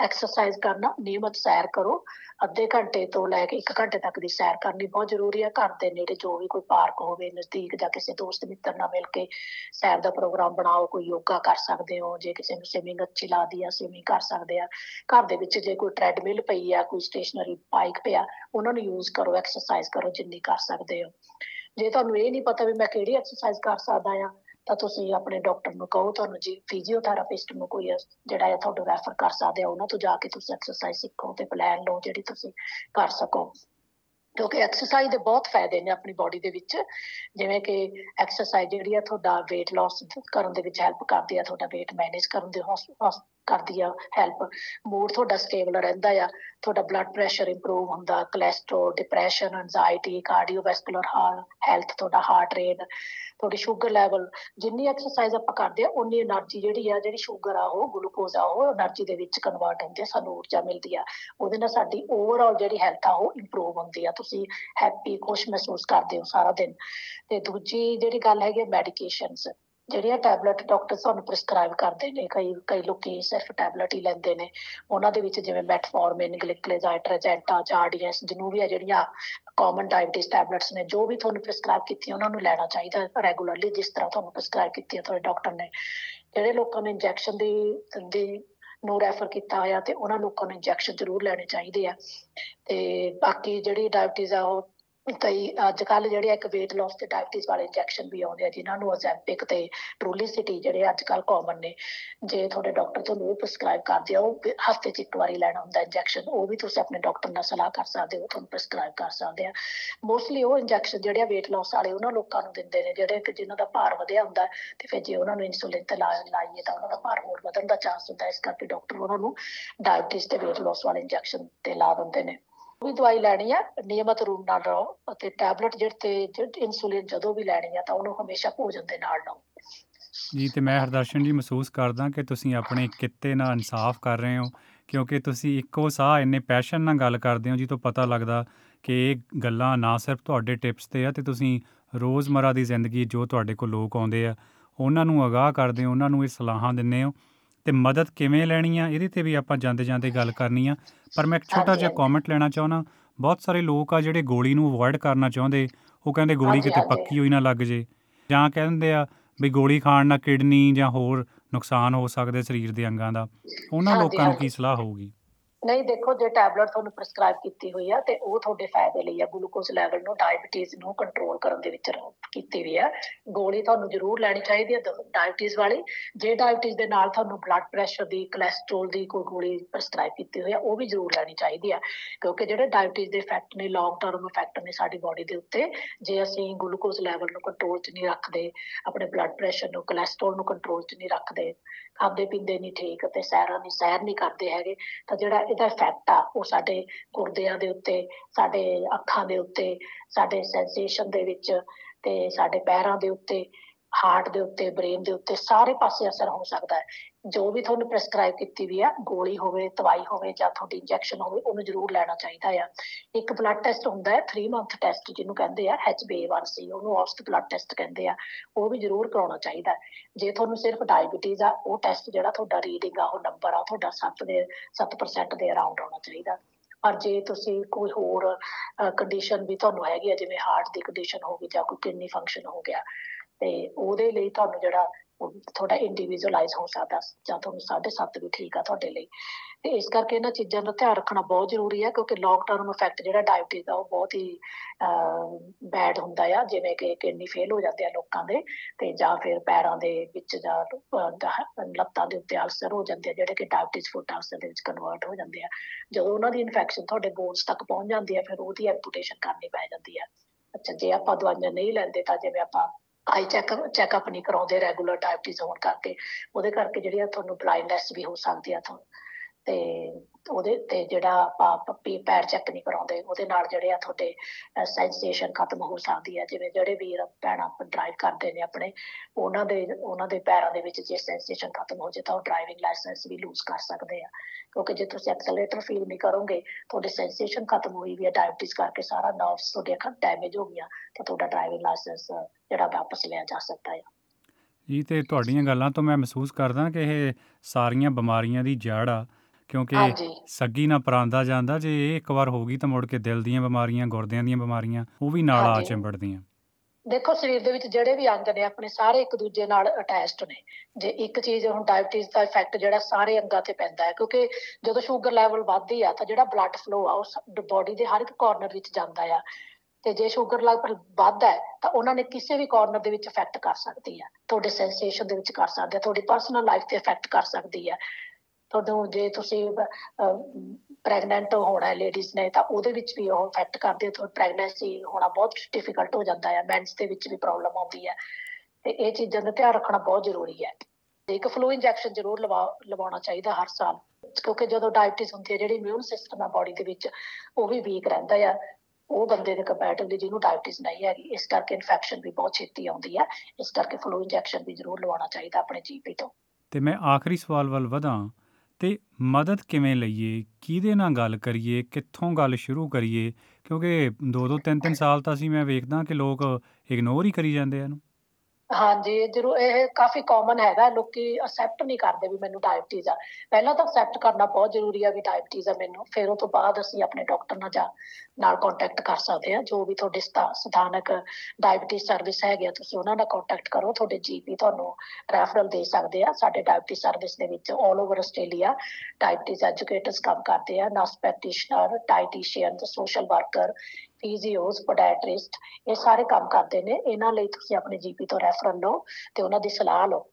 ਐਕਸਰਸਾਈਜ਼ ਕਰਨਾ, ਨਿਯਮਤ ਸੈਰ ਕਰੋ। ਅੱਧੇ ਘੰਟੇ ਤੋਂ ਲੈ ਕੇ 1 ਘੰਟੇ ਤੱਕ ਦੀ ਸੈਰ ਕਰਨੀ ਬਹੁਤ ਜ਼ਰੂਰੀ ਹੈ। ਘਰ ਦੇ ਨੇੜੇ ਜੋ ਵੀ ਕੋਈ ਪਾਰਕ ਹੋਵੇ, ਨਜ਼ਦੀਕ ਜਾਂ ਕਿਸੇ ਦੋਸਤ ਮਿੱਤਰ ਨਾਲ ਮਿਲ ਕੇ ਸੈਰ ਦਾ ਪ੍ਰੋਗਰਾਮ ਬਣਾਓ, ਕੋਈ ਯੋਗਾ ਕਰ ਸਕਦੇ ਹੋ, ਜੇ ਕਿਸੇ ਨੂੰ ਸਵਿਮਿੰਗ ਅੱਛੀ ਲੱਗਦੀ ਆ ਸਵਿਮਿੰਗ ਕਰ ਸਕਦੇ ਆ। ਘਰ ਦੇ ਵਿੱਚ ਜੇ ਕੋਈ ਟ੍ਰੈਡਮਿਲ ਪਈ ਆ, ਕੋਈ ਸਟੇਸ਼ਨਰੀ ਬਾਈਕ ਪਿਆ, ਉਹਨਾਂ ਨੂੰ ਯੂਜ਼ ਕਰੋ ਐਕਸਰਸਾਈਜ਼ ਕਰੋ ਜਿੰਨੀ ਕਰ ਸਕਦੇ ਹੋ। ਜੇ ਤੁਹਾਨੂੰ ਇਹ ਨਹੀਂ ਪਤਾ ਵੀ ਮੈਂ ਕਿਹੜੀ ਐਕਸਰਸਾਈਜ਼ ਕਰ ਸਕਦਾ ਆ ਤਾਂ ਤੁਸੀਂ ਆਪਣੇ ਡਾਕਟਰ ਨੂੰ ਕਹੋ, ਤੁਹਾਨੂੰ ਜੀ ਫਿਜ਼ੀਓਥੈਰੇਪਿਸਟ ਨੂੰ ਕੋਈ ਜਿਹੜਾ ਹੈ ਤੁਹਾਨੂੰ ਰੈਫਰ ਕਰ ਸਕਦੇ ਆ, ਉਹਨਾਂ ਤੋਂ ਜਾ ਕੇ ਤੁਸੀਂ ਐਕਸਰਸਾਈਜ਼ ਸਿੱਖੋ ਤੇ ਪਲਾਨ ਲਓ ਜਿਹੜੀ ਤੁਸੀਂ ਕਰ ਸਕੋ। ਕਿਉਂਕਿ ਐਕਸਰਸਾਈਜ਼ ਦੇ ਬਹੁਤ ਫਾਇਦੇ ਨੇ ਆਪਣੀ ਬਾਡੀ ਦੇ ਵਿੱਚ। ਜਿਵੇਂ ਕਿ ਐਕਸਰਸਾਈਜ਼ ਜਿਹੜੀ ਆ ਤੁਹਾਡਾ weight loss ਕਰਨ ਦੇ ਵਿੱਚ ਹੈਲਪ ਕਰਦੀ ਆ ਤੁਹਾਡਾ weight ਮੈਨੇਜ ਕਰਨ ਦੇ ਕਰਦੀ ਆ ਹੈਲਪ ਮੂਡ ਤੁਹਾਡਾ ਸਟੇਬਲ ਰਹਿੰਦਾ ਆ। ਤੁਹਾਡਾ ਬਲੱਡ ਪ੍ਰੈਸ਼ਰ ਇੰਪਰੂਵ ਹੁੰਦਾ। Cholesterol depression anxiety cardiovascular health ਤੁਹਾਡਾ ਹਾਰਟ ਰੇਟ ਤੁਹਾਡੀ ਸ਼ੂਗਰ ਲੈਵਲ ਜਿੰਨੀ ਐਕਸਰਸਾਈਜ਼ ਆਪਾਂ ਕਰਦੇ ਆ ਉਨੀ એનર્ਜੀ ਜਿਹੜੀ ਆ, ਜਿਹੜੀ ਸ਼ੂਗਰ ਆ, ਉਹ ਗਲੂਕੋਜ਼ ਆ, ਉਹ એનર્ਜੀ ਦੇ ਵਿੱਚ ਕਨਵਰਟ ਹੁੰਦੀ ਆ, ਸਾਨੂੰ ਊਰਜਾ ਮਿਲਦੀ ਆ। ਉਹਦੇ ਨਾਲ ਸਾਡੀ ਓਵਰਆਲ ਜਿਹੜੀ ਹੈਲਥ ਆ, ਉਹ ਇੰਪਰੂਵ ਹੁੰਦੀ ਆ। ਤੁਸੀਂ ਹੈਪੀ ਖੁਸ਼ ਮਹਿਸੂਸ ਕਰਦੇ ਹੋ ਸਾਰਾ ਦਿਨ। ਤੇ ਦੂਜੀ ਜਿਹੜੀ ਗੱਲ ਹੈਗੀ ਮੈਡੀਕੇਸ਼ਨਸ ਜਿਹੜੀਆਂ ਟੈਬਲੇਟ ਡਾਕਟਰ ਤੁਹਾਨੂੰ ਪ੍ਰਿਸਕ੍ਰਾਈਬ ਕਰਦੇ ਨੇ, ਕਈ ਕਈ ਲੋਕੀ ਸਿਰਫ ਟੈਬਲੇਟ ਹੀ ਲੈਂਦੇ ਨੇ। ਉਹਨਾਂ ਦੇ ਵਿੱਚ ਜਿਵੇਂ ਮੈਟਫੋਰਮਿਨ ਗਲਿਕਲੇਜ਼ਾਈਡ ਟ੍ਰੈਜੈਂਟਾ ਚਾਰਡੀਐਸ ਜਿਹਨੂੰ ਵੀ ਆ ਜਿਹੜੀਆਂ ਕਾਮਨ ਡਾਇਬੀਟਿਸ ਟੈਬਲੇਟਸ ਨੇ, ਜੋ ਵੀ ਤੁਹਾਨੂੰ ਪ੍ਰਿਸਕ੍ਰਾਈਬ ਕੀਤੀਆਂ, ਉਹਨਾਂ ਨੂੰ ਲੈਣਾ ਚਾਹੀਦਾ ਰੈਗੂਲਰਲੀ ਜਿਸ ਤਰ੍ਹਾਂ ਤੁਹਾਨੂੰ ਪ੍ਰਿਸਕ੍ਰਾਈਬ ਕੀਤੀਆਂ ਤੁਹਾਡੇ ਡਾਕਟਰ ਨੇ। ਜਿਹੜੇ ਲੋਕਾਂ ਨੇ ਇੰਜੈਕਸ਼ਨ ਦੀ ਦੀ ਨੂੰ ਰੈਫਰ ਕੀਤਾ ਹੋਇਆ ਤੇ ਉਹਨਾਂ ਲੋਕਾਂ ਨੂੰ ਇੰਜੈਕਸ਼ਨ ਜ਼ਰੂਰ ਲੈਣੇ ਚਾਹੀਦੇ ਆ। ਤੇ ਬਾਕੀ ਜਿਹੜੀ ਡਾਇਬੀਟਿਸ ਆ, ਉਹ ਕਈ ਅੱਜ ਕੱਲ ਜਿਹੜੇ ਇੱਕ weight loss ਤੇ ਡਾਇਬੀਟਿਸ ਵਾਲੇ ਇੰਜੈਕਸ਼ਨ ਵੀ ਆਉਂਦੇ ਆ, ਜਿਨ੍ਹਾਂ ਨੂੰ ਓਜ਼ੈਂਪਿਕ ਤੇ ਟਰੂਲੀਸਿਟੀ ਜਿਹੜੇ ਅੱਜ ਕੱਲ ਕਾਮਨ ਨੇ, ਜੇ ਤੁਹਾਡੇ ਡਾਕਟਰ ਤੁਹਾਨੂੰ ਉਹ ਪ੍ਰਿਸਕ੍ਰਾਈਬ ਕਰਦੇ ਆ, ਉਹ ਹਫ਼ਤੇ 'ਚ ਇੱਕ ਵਾਰੀ ਲੈਣਾ ਹੁੰਦਾ ਇੰਜੈਕਸ਼ਨ ਉਹ ਵੀ ਤੁਸੀਂ ਆਪਣੇ ਡਾਕਟਰ ਨਾਲ ਸਲਾਹ ਕਰ ਸਕਦੇ ਹੋ ਤੁਹਾਨੂੰ ਪ੍ਰਿਸਕ੍ਰਾਈਬ ਕਰ ਸਕਦੇ ਆ। ਮੋਸਟਲੀ ਉਹ ਇੰਜੈਕਸ਼ਨ ਜਿਹੜੇ ਆ weight loss ਵਾਲੇ, ਉਹਨਾਂ ਲੋਕਾਂ ਨੂੰ ਦਿੰਦੇ ਨੇ, ਜਿਹੜੇ ਕਿ ਜਿਨ੍ਹਾਂ ਦਾ ਭਾਰ ਵਧਿਆ ਹੁੰਦਾ, ਤੇ ਫਿਰ ਜੇ ਉਹਨਾਂ ਨੂੰ ਇਨਸੂਲਿਨ ਤੇ ਲਾ ਲਾਈਏ ਤਾਂ ਉਹਨਾਂ ਦਾ ਭਾਰ ਹੋਰ ਵਧਣ ਦਾ ਚਾਂਸ ਹੁੰਦਾ, ਇਸ ਕਰਕੇ ਡਾਕਟਰ ਉਹਨਾਂ ਨੂੰ ਡਾਇਬੀਟਿਸ ਤੇ weight loss ਵਾਲੇ ਇੰਜੈਕਸ਼ਨ ਤੇ ਲਾ ਦਿੰਦੇ ਨੇ। ਵੀ ਦਵਾਈ ਲੈਣੀ ਆ, ਨਿਯਮਤ ਰੂਪ ਨਾਲ ਲਓ ਅਤੇ ਟੈਬਲੇਟ ਜਿਹੜੇ ਤੇ ਇਨਸੂਲਿਨ ਜਦੋਂ ਵੀ ਲੈਣੀ ਆ ਤਾਂ ਉਹਨੂੰ ਹਮੇਸ਼ਾ ਭੋਜਨ ਦੇ ਨਾਲ ਲਓ। ਜੀ, ਤੇ ਮੈਂ ਹਰਦਰਸ਼ਨ ਜੀ ਮਹਿਸੂਸ ਕਰਦਾ ਕਿ ਤੁਸੀਂ ਆਪਣੇ ਕਿੱਤੇ ਨਾਲ ਇਨਸਾਫ ਕਰ ਰਹੇ ਹੋ, ਕਿਉਂਕਿ ਤੁਸੀਂ ਇੱਕੋ ਸਾਹ ਇੰਨੇ ਪੈਸ਼ਨ ਨਾਲ ਗੱਲ ਕਰਦੇ ਹੋ ਜੀ ਤੋਂ ਪਤਾ ਲੱਗਦਾ ਕਿ ਇਹ ਗੱਲਾਂ ਨਾ ਸਿਰਫ ਤੁਹਾਡੇ ਟਿਪਸ ਤੇ ਆ ਤੇ ਤੁਸੀਂ ਰੋਜ਼ਮਰਾ ਦੀ ਜ਼ਿੰਦਗੀ ਜੋ ਤੁਹਾਡੇ ਕੋਲ ਲੋਕ ਆਉਂਦੇ ਆ, ਉਹਨਾਂ ਨੂੰ ਅਗਾਹ ਕਰਦੇ ਹੋ, ਉਹਨਾਂ ਨੂੰ ਇਹ ਸਲਾਹਾਂ ਦਿੰਦੇ ਹੋ। ਤੇ ਮਦਦ ਕਿਵੇਂ ਲੈਣੀ ਆ ਇਹਦੇ ਤੇ ਵੀ ਆਪਾਂ ਜਾਂਦੇ ਜਾਂਦੇ ਗੱਲ ਕਰਨੀ ਆ। ਪਰ ਮੈਂ ਇੱਕ ਛੋਟਾ ਜਿਹਾ ਕਮੈਂਟ ਲੈਣਾ ਚਾਹੁੰਦਾ ਬਹੁਤ ਸਾਰੇ ਲੋਕ ਆ ਜਿਹੜੇ ਗੋਲੀ ਨੂੰ ਅਵੋਇਡ ਕਰਨਾ ਚਾਹੁੰਦੇ ਉਹ ਕਹਿੰਦੇ ਗੋਲੀ ਕਿਤੇ ਪੱਕੀ ਹੋਈ ਨਾ ਲੱਗ ਜੇ। ਜਾਂ ਕਹਿੰਦੇ ਆ ਵੀ ਗੋਲੀ ਖਾਣ ਨਾਲ ਕਿਡਨੀ ਜਾਂ ਹੋਰ ਨੁਕਸਾਨ ਹੋ ਸਕਦੇ ਸਰੀਰ ਦੇ ਅੰਗਾਂ ਦਾ। ਉਹਨਾਂ ਲੋਕਾਂ ਨੂੰ ਕੀ ਸਲਾਹ ਹੋਊਗੀ? ਨਹੀਂ, ਦੇਖੋ, ਜੇ ਟੈਬਲੇਟ ਤੁਹਾਨੂੰ ਪ੍ਰਿਸਕ੍ਰਾਈਬ ਕੀਤੀ ਹੋਈ ਆ ਤੇ ਉਹ ਤੁਹਾਡੇ ਫਾਇਦੇ ਲਈ ਆ ਗਲੂਕੋਜ਼ ਲੈਵਲ ਨੂੰ ਡਾਇਬੀਟੀਜ਼ ਨੂੰ ਕੰਟਰੋਲ ਕਰਨ ਦੇ ਵਿੱਚ ਕੀਤੀ ਹੋਈ ਆ। ਗੋਲੀ ਤੁਹਾਨੂੰ ਜ਼ਰੂਰ ਲੈਣੀ ਚਾਹੀਦੀ ਹੈ ਡਾਇਬੀਟੀਜ਼ ਵਾਲੀ। ਜੇ ਡਾਇਬੀਟੀਜ਼ ਦੇ ਨਾਲ ਤੁਹਾਨੂੰ ਬਲੱਡ ਪ੍ਰੈਸ਼ਰ ਦੀ ਕੋਲੇਸਟ੍ਰੋਲ ਦੀ ਕੋਈ ਗੋਲੀ ਪ੍ਰਿਸਕ੍ਰਾਈਬ ਕੀਤੀ ਹੋਈ ਆ, ਉਹ ਵੀ ਜ਼ਰੂਰ ਲੈਣੀ ਚਾਹੀਦੀ ਆ। ਕਿਉਂਕਿ ਜਿਹੜੇ ਡਾਇਬੀਟੀਜ਼ ਦੇ ਇਫੈਕਟ ਨੇ ਲੌਂਗ ਟਰਮ ਇਫੈਕਟ ਨੇ ਸਾਡੀ ਬਾਡੀ ਦੇ ਉੱਤੇ, ਜੇ ਅਸੀਂ ਗਲੂਕੋਜ਼ ਲੈਵਲ ਨੂੰ ਕੰਟਰੋਲ 'ਚ ਨਹੀਂ ਰੱਖਦੇ, ਆਪਣੇ ਬਲੱਡ ਪ੍ਰੈਸ਼ਰ ਨੂੰ ਕੋਲੇਸਟ੍ਰੋਲ ਨੂੰ ਕੰਟਰੋਲ 'ਚ ਨਹੀਂ ਰੱਖਦੇ ਖਾਂਦੇ ਪੀਂਦੇ ਨਹੀਂ ਠੀਕ ਤੇ ਸੈਰਾਂ ਨਹੀਂ ਸੈਰ ਨਹੀਂ ਕਰਦੇ ਹੈਗੇ, ਤਾਂ ਜਿਹੜਾ ਇਹਦਾ ਇਫੈਕਟ ਆ, ਉਹ ਸਾਡੇ ਗੁਰਦਿਆਂ ਦੇ ਉੱਤੇ, ਸਾਡੇ ਅੱਖਾਂ ਦੇ ਉੱਤੇ, ਸਾਡੇ ਸੈਂਸੇਸ਼ਨ ਦੇ ਵਿੱਚ ਤੇ ਸਾਡੇ ਪੈਰਾਂ ਦੇ ਉੱਤੇ ਹਾਰਟ ਦੇ ਉੱਤੇ ਬ੍ਰੇਨ ਦੇ ਉੱਤੇ ਸਾਰੇ ਪਾਸੇ ਅਸਰ ਹੋ ਸਕਦਾ ਹੈ। ਜੋ ਵੀ ਤੁਹਾਨੂੰ ਪ੍ਰੈਸਕ੍ਰਾਈਬ ਕੀਤੀ ਵੀ ਆ, ਗੋਲੀ ਹੋਵੇ, ਦਵਾਈ ਹੋਵੇ ਜਾਂ ਤੁਹਾਡੀ ਇੰਜੈਕਸ਼ਨ ਹੋਵੇ, ਉਹਨੂੰ ਜ਼ਰੂਰ ਲੈਣਾ ਚਾਹੀਦਾ ਆ। ਇੱਕ ਬਲੱਡ ਟੈਸਟ ਹੁੰਦਾ ਹੈ 3 ਮੰਥ ਟੈਸਟ ਜਿਹਨੂੰ ਕਹਿੰਦੇ ਆ HbA1c ਉਹਨੂੰ ਔਸਤ ਬਲੱਡ ਟੈਸਟ ਕਹਿੰਦੇ ਆ, ਉਹ ਵੀ ਜ਼ਰੂਰ ਕਰਾਉਣਾ ਚਾਹੀਦਾ। ਜੇ ਤੁਹਾਨੂੰ ਸਿਰਫ ਡਾਇਬੀਟੀਜ਼ ਆ, ਉਹ ਟੈਸਟ ਜਿਹੜਾ ਤੁਹਾਡਾ ਰੀਡਿੰਗ ਆ, ਉਹ ਨੰਬਰ ਆ, ਤੁਹਾਡਾ 7 ਦੇ 7% ਦੇ ਅਰਾਊਂਡ ਆਉਣਾ ਚਾਹੀਦਾ। ਪਰ ਜੇ ਤੁਸੀਂ ਕੋਈ ਹੋਰ ਕੰਡੀਸ਼ਨ ਵੀ ਤੁਹਾਨੂੰ ਹੈਗੀ ਆ, ਜਿਵੇਂ ਹਾਰਟ ਦੀ ਕੰਡੀਸ਼ਨ ਹੋ ਗਈ ਜਾਂ ਕੋਈ ਕਿਡਨੀ ਫੰਕਸ਼ਨ ਹੋ ਗਿਆ, ਤੇ ਉਹਦੇ ਲਈ ਤੁਹਾਨੂੰ ਜਿਹੜਾ ਥੋੜਾ ਇੰਡੀਵਿਜੂਅਲਾਈਜ਼ ਹੋ ਸਕਦਾ ਜਾਂ ਤੁਹਾਨੂੰ 7.5 ਵੀ ਠੀਕ ਆ ਤੁਹਾਡੇ ਲਈ। ਤੇ ਇਸ ਕਰਕੇ ਇਹਨਾਂ ਚੀਜ਼ਾਂ ਦਾ ਧਿਆਨ ਰੱਖਣਾ ਬਹੁਤ ਜ਼ਰੂਰੀ ਹੈ ਕਿਉਂਕਿ ਲੌਂਗ ਟਰਮ ਇਫੈਕਟ ਜਿਹੜਾ ਡਾਇਬੀਟਿਸ ਦਾ ਉਹ ਬਹੁਤ ਹੀ ਬੈਡ ਹੁੰਦਾ ਆ, ਜਿਵੇਂ ਕਿ ਕਿਡਨੀ ਫੇਲ ਹੋ ਜਾਂਦੇ ਆ ਲੋਕਾਂ ਦੇ, ਤੇ ਜਾਂ ਫਿਰ ਪੈਰਾਂ ਦੇ ਵਿੱਚ ਜਾਂ ਲੱਤਾਂ ਦੇ ਉੱਤੇ ਅਲਸਰ ਹੋ ਜਾਂਦੇ ਆ, ਜਿਹੜੇ ਕਿ ਡਾਇਬੀਟਿਸ ਫੁੱਟ ਅਲਸਰ ਦੇ ਵਿੱਚ ਕਨਵਰਟ ਹੋ ਜਾਂਦੇ ਆ। ਜਦੋਂ ਉਹਨਾਂ ਦੀ ਇਨਫੈਕਸ਼ਨ ਤੁਹਾਡੇ ਬੋਨਸ ਤੱਕ ਪਹੁੰਚ ਜਾਂਦੀ ਆ, ਫਿਰ ਉਹਦੀ ਐਂਪੂਟੇਸ਼ਨ ਕਰਨੀ ਪੈ ਜਾਂਦੀ ਆ। ਅੱਛਾ, ਜੇ ਆਪਾਂ ਦਵਾਈਆਂ ਨਹੀਂ ਲੈਂਦੇ ਤਾਂ ਜਿਵੇਂ ਆਪਾਂ ਆਈ ਚੈੱਕਅਪ ਚੈੱਕਅਪ ਨਹੀਂ ਕਰਾਉਂਦੇ ਰੈਗੂਲਰ ਡਾਇਬੀਟਿਸ ਹੋਣ ਕਰਕੇ। ਉਹਦੇ ਕਰਕੇ ਜਿਹੜੀ ਆ ਤੁਹਾਨੂੰ ਬਲਾਈਂਡਨੈਸ ਵੀ ਹੋ ਸਕਦੀ ਆ ਤੁਹਾਨੂੰ। ਤੇ ਉਹਦੇ ਤੇ ਜਿਹੜਾ ਆਪਾਂ ਪੱਪੀ ਪੈਰ ਚੈੱਕ ਨਹੀਂ ਕਰਾਉਂਦੇ, ਉਹਦੇ ਨਾਲ ਜਿਹੜੇ ਆ ਤੁਹਾਡੇ ਸੈਂਸੇਸ਼ਨ ਖਤਮ ਹੋ ਸਕਦੀ ਹੈ ਜਿਵੇਂ ਜਿਹੜੇ ਵੀਰ ਭੈਣਾਂ ਡਰਾਈਵ ਕਰਦੇ ਨੇ ਆਪਣੇ, ਉਹਨਾਂ ਦੇ ਉਹਨਾਂ ਦੇ ਪੈਰਾਂ ਦੇ ਵਿੱਚ ਜੇ ਸੈਂਸੇਸ਼ਨ ਖਤਮ ਹੋ ਜੇ ਤਾਂ ਉਹ ਡਰਾਈਵਿੰਗ ਲਾਇਸੈਂਸ ਵੀ ਲੂਜ਼ ਕਰ ਸਕਦੇ ਆ। ਕਿਉਂਕਿ ਜੇ ਤੁਸੀਂ ਐਕਸਲੇਟਰ ਫੀਲ ਨਹੀਂ ਕਰੋਗੇ, ਤੁਹਾਡੇ ਸੈਂਸੇਸ਼ਨ ਖਤਮ ਹੋਈ ਵੀ ਹੈ ਡਾਇਬੀਟਿਸ ਕਰਕੇ ਸਾਰਾ ਨਰਵਸ ਤੁਹਾਡੇ ਅੱਖਾਂ ਡੈਮੇਜ ਹੋ ਗਿਆ ਤਾਂ ਤੁਹਾਡਾ ਡਰਾਈਵਿੰਗ ਲਾਇਸੈਂਸ ਜਿਹੜਾ ਵਾਪਸ ਲਿਆ ਜਾ ਸਕਦਾ ਹੈ ਜੀ, ਤੇ ਤੁਹਾਡੀਆਂ ਗੱਲਾਂ ਤੋਂ ਮੈਂ ਮਹਿਸੂਸ ਕਰਦਾ ਕਿ ਇਹ ਸਾਰੀਆਂ ਬਿਮਾਰੀਆਂ ਦੀ ਜੜ ਆ। ਕਿਉਂਕਿ ਸੱਗੀ ਨਾ ਪਰਾਂਦਾ ਜਾਂਦਾ ਜੇ ਇਹ ਇੱਕ ਵਾਰ ਹੋ ਗਈ ਤਾਂ ਮੁੜ ਕੇ ਦਿਲ ਦੀਆਂ ਬਿਮਾਰੀਆਂ ਗੁਰਦਿਆਂ ਦੀਆਂ ਬਿਮਾਰੀਆਂ ਉਹ ਵੀ ਨਾਲ ਆ ਚਿੰਬੜਦੀਆਂ। ਦੇਖੋ ਸਰੀਰ ਦੇ ਵਿੱਚ ਜਿਹੜੇ ਵੀ ਅੰਗ ਨੇ ਆਪਣੇ ਸਾਰੇ ਇੱਕ ਦੂਜੇ ਨਾਲ ਅਟੈਚਡ ਨੇ। ਜੇ ਇੱਕ ਚੀਜ਼ ਹੁਣ ਡਾਇਬੀਟਿਸ ਦਾ ਇਫੈਕਟ ਜਿਹੜਾ ਸਾਰੇ ਅੰਗਾਂ ਤੇ ਪੈਂਦਾ ਹੈ ਕਿਉਂਕਿ ਜਦੋਂ ਸ਼ੂਗਰ ਲੈਵਲ ਵੱਧਦੀ ਆ ਤਾਂ ਜਿਹੜਾ ਬਲੱਡ ਫਲੋ ਆ ਉਹ ਬਾਡੀ ਦੇ ਹਰ ਇੱਕ ਕਾਰਨਰ ਵਿੱਚ ਜਾਂਦਾ ਆ। ਤੇ ਜੇ ਸ਼ੂਗਰ ਲੈਵਲ ਵੱਧਦਾ ਹੈ ਤਾਂ ਉਹਨਾਂ ਨੇ ਕਿਸੇ ਵੀ ਕਾਰਨਰ ਦੇ ਵਿੱਚ ਇਫੈਕਟ ਕਰ ਸਕਦੀ ਆ। ਤੁਹਾਡੇ ਸੈਂਸੇਸ਼ਨ ਦੇ ਵਿੱਚ ਕਰ ਸਕਦੀ ਆ ਤੁਹਾਡੀ ਪਰਸਨਲ ਲਾਈਫ ਤੇ ਇਫੈਕਟ ਕਰ ਸਕਦੀ ਆ। ਤੁਹਾਨੂੰ ਜੇ ਤੁਸੀਂ ਪ੍ਰੈਗਨੈਂਟ ਹੋਣਾ ਹੈ ਲੇਡੀਜ਼ ਨੇ, ਤਾਂ ਉਹਦੇ ਵਿੱਚ ਵੀ ਉਹ ਇਫੈਕਟ ਕਰਦੇ ਹੋ ਪ੍ਰੈਗਨੈਂਸੀ ਹੋਣਾ ਬਹੁਤ ਡਿਫਿਕਲਟ ਹੋ ਜਾਂਦਾ ਹੈ ਮੈਂਸ ਦੇ ਵਿੱਚ ਵੀ ਪ੍ਰੋਬਲਮ ਆਉਂਦੀ ਹੈ। ਤੇ ਇਹ ਚੀਜ਼ਾਂ ਦਾ ਧਿਆਨ ਰੱਖਣਾ ਬਹੁਤ ਜ਼ਰੂਰੀ ਹੈ। ਇੱਕ ਫਲੂ ਇੰਜੈਕਸ਼ਨ ਜ਼ਰੂਰ ਲਵਾ, ਲਵਾਉਣਾ ਚਾਹੀਦਾ ਹਰ ਸਾਲ, ਕਿਉਂਕਿ ਜਦੋਂ ਡਾਇਬੀਟਿਸ ਹੁੰਦੀ ਹੈ, ਜਿਹੜੀ ਇਮਿਊਨ ਸਿਸਟਮ ਹੈ ਬਾਡੀ ਦੇ ਵਿੱਚ, ਉਹ ਵੀ ਵੀਕ ਰਹਿੰਦਾ ਹੈ। ਉਹ ਬੰਦੇ ਦੇ ਕੰਪੈਰੀਟਿਵਲੀ ਜਿਹਨੂੰ ਡਾਇਬੀਟਿਸ ਨਹੀਂ ਹੈਗੀ, ਇਸ ਕਰਕੇ ਇਨਫੈਕਸ਼ਨ ਵੀ ਬਹੁਤ ਛੇਤੀ ਆਉਂਦੀ ਹੈ। ਇਸ ਕਰਕੇ ਫਲੂ ਇੰਜੈਕਸ਼ਨ ਵੀ ਜ਼ਰੂਰ ਲਵਾਉਣਾ ਚਾਹੀਦਾ ਆਪਣੇ ਜੀਪੀ ਤੋਂ। ਤੇ ਮੈਂ ਆਖਰੀ ਸਵਾਲ ਵੱਲ ਵਧਾਂ। ਤੇ ਮਦਦ ਕਿਵੇਂ ਲਈਏ? ਕਿਹਦੇ ਨਾਲ ਗੱਲ ਕਰੀਏ? ਕਿੱਥੋਂ ਗੱਲ ਸ਼ੁਰੂ ਕਰੀਏ? ਕਿਉਂਕਿ ਦੋ ਦੋ ਤਿੰਨ ਤਿੰਨ ਸਾਲ ਤਾਂ ਅਸੀਂ ਮੈਂ ਵੇਖਦਾ ਕਿ ਲੋਕ ਇਗਨੋਰ ਹੀ ਕਰੀ ਜਾਂਦੇ ਆ ਇਹਨੂੰ। ਹਾਂਜੀ ਜਰੂਰ ਇਹ ਕਾਫੀ ਕਾਮਨ ਹੈਗਾ, ਲੋਕੀ ਅਸੈਪਟ ਨਹੀਂ ਕਰਦੇ ਵੀ ਮੈਨੂੰ ਡਾਇਬਟੀਜ਼ ਆ। ਪਹਿਲਾਂ ਤਾਂ ਅਸੈਪਟ ਕਰਨਾ ਬਹੁਤ ਜ਼ਰੂਰੀ ਆ ਵੀ ਡਾਇਬਟੀਜ਼ ਆ ਮੈਨੂੰ। ਫਿਰ ਉਹ ਤੋਂ ਬਾਅਦ ਅਸੀਂ ਆਪਣੇ ਡਾਕਟਰ ਨਾਲ ਜਾ, ਨਾਲ ਕੰਟੈਕਟ ਕਰ ਸਕਦੇ ਆ। ਜੋ ਵੀ ਤੁਹਾਡੇ ਸਥਾਨਕ ਡਾਇਬਟੀਜ਼ ਸਰਵਿਸ ਹੈਗੇ ਆ, ਤੁਸੀਂ ਉਹਨਾਂ ਨਾਲ ਕੰਟੈਕਟ ਕਰੋ। ਤੁਹਾਡੇ ਜੀਪੀ ਤੁਹਾਨੂੰ ਰੈਫਰਲ ਦੇ ਸਕਦੇ ਆ। ਸਾਡੇ ਡਾਇਬਟੀਜ਼ ਸਰਵਿਸ ਦੇ ਵਿੱਚ 올 ਓਵਰ ਆਸਟ੍ਰੇਲੀਆ ਡਾਇਬਟੀਜ਼ ਐਜੂਕੇਟਰਸ ਕੰਮ ਕਰਦੇ ਆ। Nurse practitioner dietitian social worker physios podiatrist ਇਹ ਸਾਰੇ ਕੰਮ ਕਰਦੇ ਨੇ। ਇਹਨਾਂ ਲਈ ਤੁਸੀਂ ਆਪਣੇ ਜੀਪੀ ਤੋਂ ਰੈਫਰਲ ਲਓ ਤੇ ਉਹਨਾਂ ਦੀ ਸਲਾਹ ਲਓ।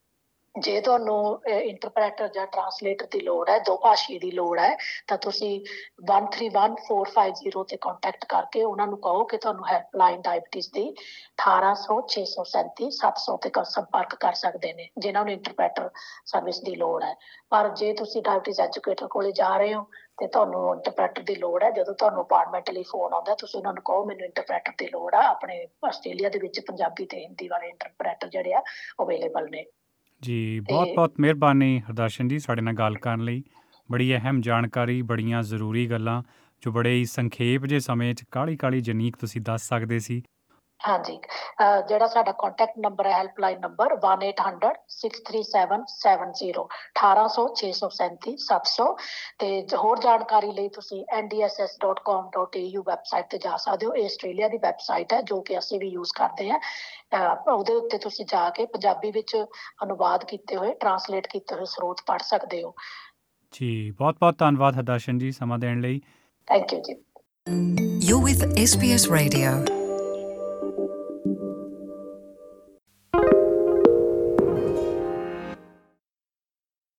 ਜੇ ਤੁਹਾਨੂੰ ਇੰਟਰਪ੍ਰੈਟਰ ਜਾਂ ਟਰਾਂਸਲੇਟਰ ਦੀ ਲੋੜ ਹੈ, ਦੋ ਭਾਸ਼ੀ ਦੀ ਲੋੜ ਹੈ, ਤਾਂ ਤੁਸੀਂ 131450 ਤੇ ਕੰਟੈਕਟ ਕਰਕੇ ਉਹਨਾਂ ਨੂੰ ਕਹੋ ਕਿ ਤੁਹਾਨੂੰ ਹੈਲਪਲਾਈਨ ਡਾਇਬੀਟਿਸ ਦੀ 1800 637 700 ਤੇ ਸੰਪਰਕ ਕਰ ਸਕਦੇ ਨੇ, ਜਿਨ੍ਹਾਂ ਨੂੰ ਇੰਟਰਪ੍ਰੈਟਰ ਸਰਵਿਸ ਦੀ ਲੋੜ ਹੈ। ਪਰ ਜੇ ਤੁਸੀਂ ਡਾਇਬੀਟਿਸ ਐਜੂਕੇਟਰ ਕੋਲੇ ਜਾ ਰਹੇ ਹੋ ਤੇ ਤੁਹਾਨੂੰ ਇੰਟਰਪ੍ਰੈਟਰ ਦੀ ਲੋੜ ਹੈ। ਜਦੋਂ ਤੁਹਾਨੂੰ ਅਪਾਰਟਮੈਂਟ ਲਈ ਫੋਨ ਆਉਂਦਾ ਤੁਸੀਂ ਉਹਨਾਂ ਨੂੰ ਕਹੋ ਮੈਨੂੰ ਇੰਟਰਪ੍ਰੈਟਰ ਦੀ ਲੋੜ ਆ। ਆਪਣੇ ਆਸਟ੍ਰੇਲੀਆ ਦੇ ਵਿੱਚ ਪੰਜਾਬੀ ਤੇ ਹਿੰਦੀ ਵਾਲੇ ਇੰਟਰਪ੍ਰੈਟਰ ਜਿਹੜੇ ਆ ਅਵੇਲੇਬਲ ਨੇ। ਜੀ ਬਹੁਤ ਬਹੁਤ ਮਿਹਰਬਾਨੀ ਹਰਦਰਸ਼ਨ ਜੀ ਸਾਡੇ ਨਾਲ ਗੱਲ ਕਰਨ ਲਈ। ਬੜੀ ਅਹਿਮ ਜਾਣਕਾਰੀ ਬੜੀਆਂ ਜ਼ਰੂਰੀ ਗੱਲਾਂ ਜੋ ਬੜੇ ਹੀ ਸੰਖੇਪ ਜੇ ਸਮੇਂ 'ਚ ਕਾਲੀ ਕਾਲੀ ਜਨੀਕ ਤੁਸੀਂ ਦੱਸ ਸਕਦੇ ਸੀ। ਹਾਂਜੀ। ਜਿਹੜਾ ਸਾਡਾ ਕੰਟੈਕਟ ਨੰਬਰ ਹੈ ਹੈਲਪਲਾਈਨ ਨੰਬਰ 1800 63770 1800 637 700 ਤੇ ਹੋਰ ਜਾਣਕਾਰੀ ਲਈ ਤੁਸੀਂ ndss.com.au ਵੈਬਸਾਈਟ ਤੇ ਜਾ ਸਕਦੇ ਹੋ। ਇਹ ਆਸਟ੍ਰੇਲੀਆ ਦੀ ਵੈਬਸਾਈਟ ਹੈ ਜੋ ਕਿ ਅਸੀਂ ਵੀ ਯੂਜ਼ ਕਰਦੇ ਹਾਂ। ਉਹਦੇ ਉੱਤੇ ਤੁਸੀਂ ਜਾ ਕੇ ਪੰਜਾਬੀ ਵਿੱਚ ਅਨੁਵਾਦ ਕੀਤੇ ਹੋਏ ਟਰਾਂਸਲੇਟ ਕੀਤੇ ਹੋਏ ਸਰੋਤ ਪੜ੍ਹ ਸਕਦੇ ਹੋ। ਜੀ ਬਹੁਤ ਬਹੁਤ ਧੰਨਵਾਦ ਹਰਦਰਸ਼ਨ ਜੀ ਸਮਾਂ ਦੇਣ ਲਈ। ਥੈਂਕ ਯੂ ਜੀ। You're with SBS Radio.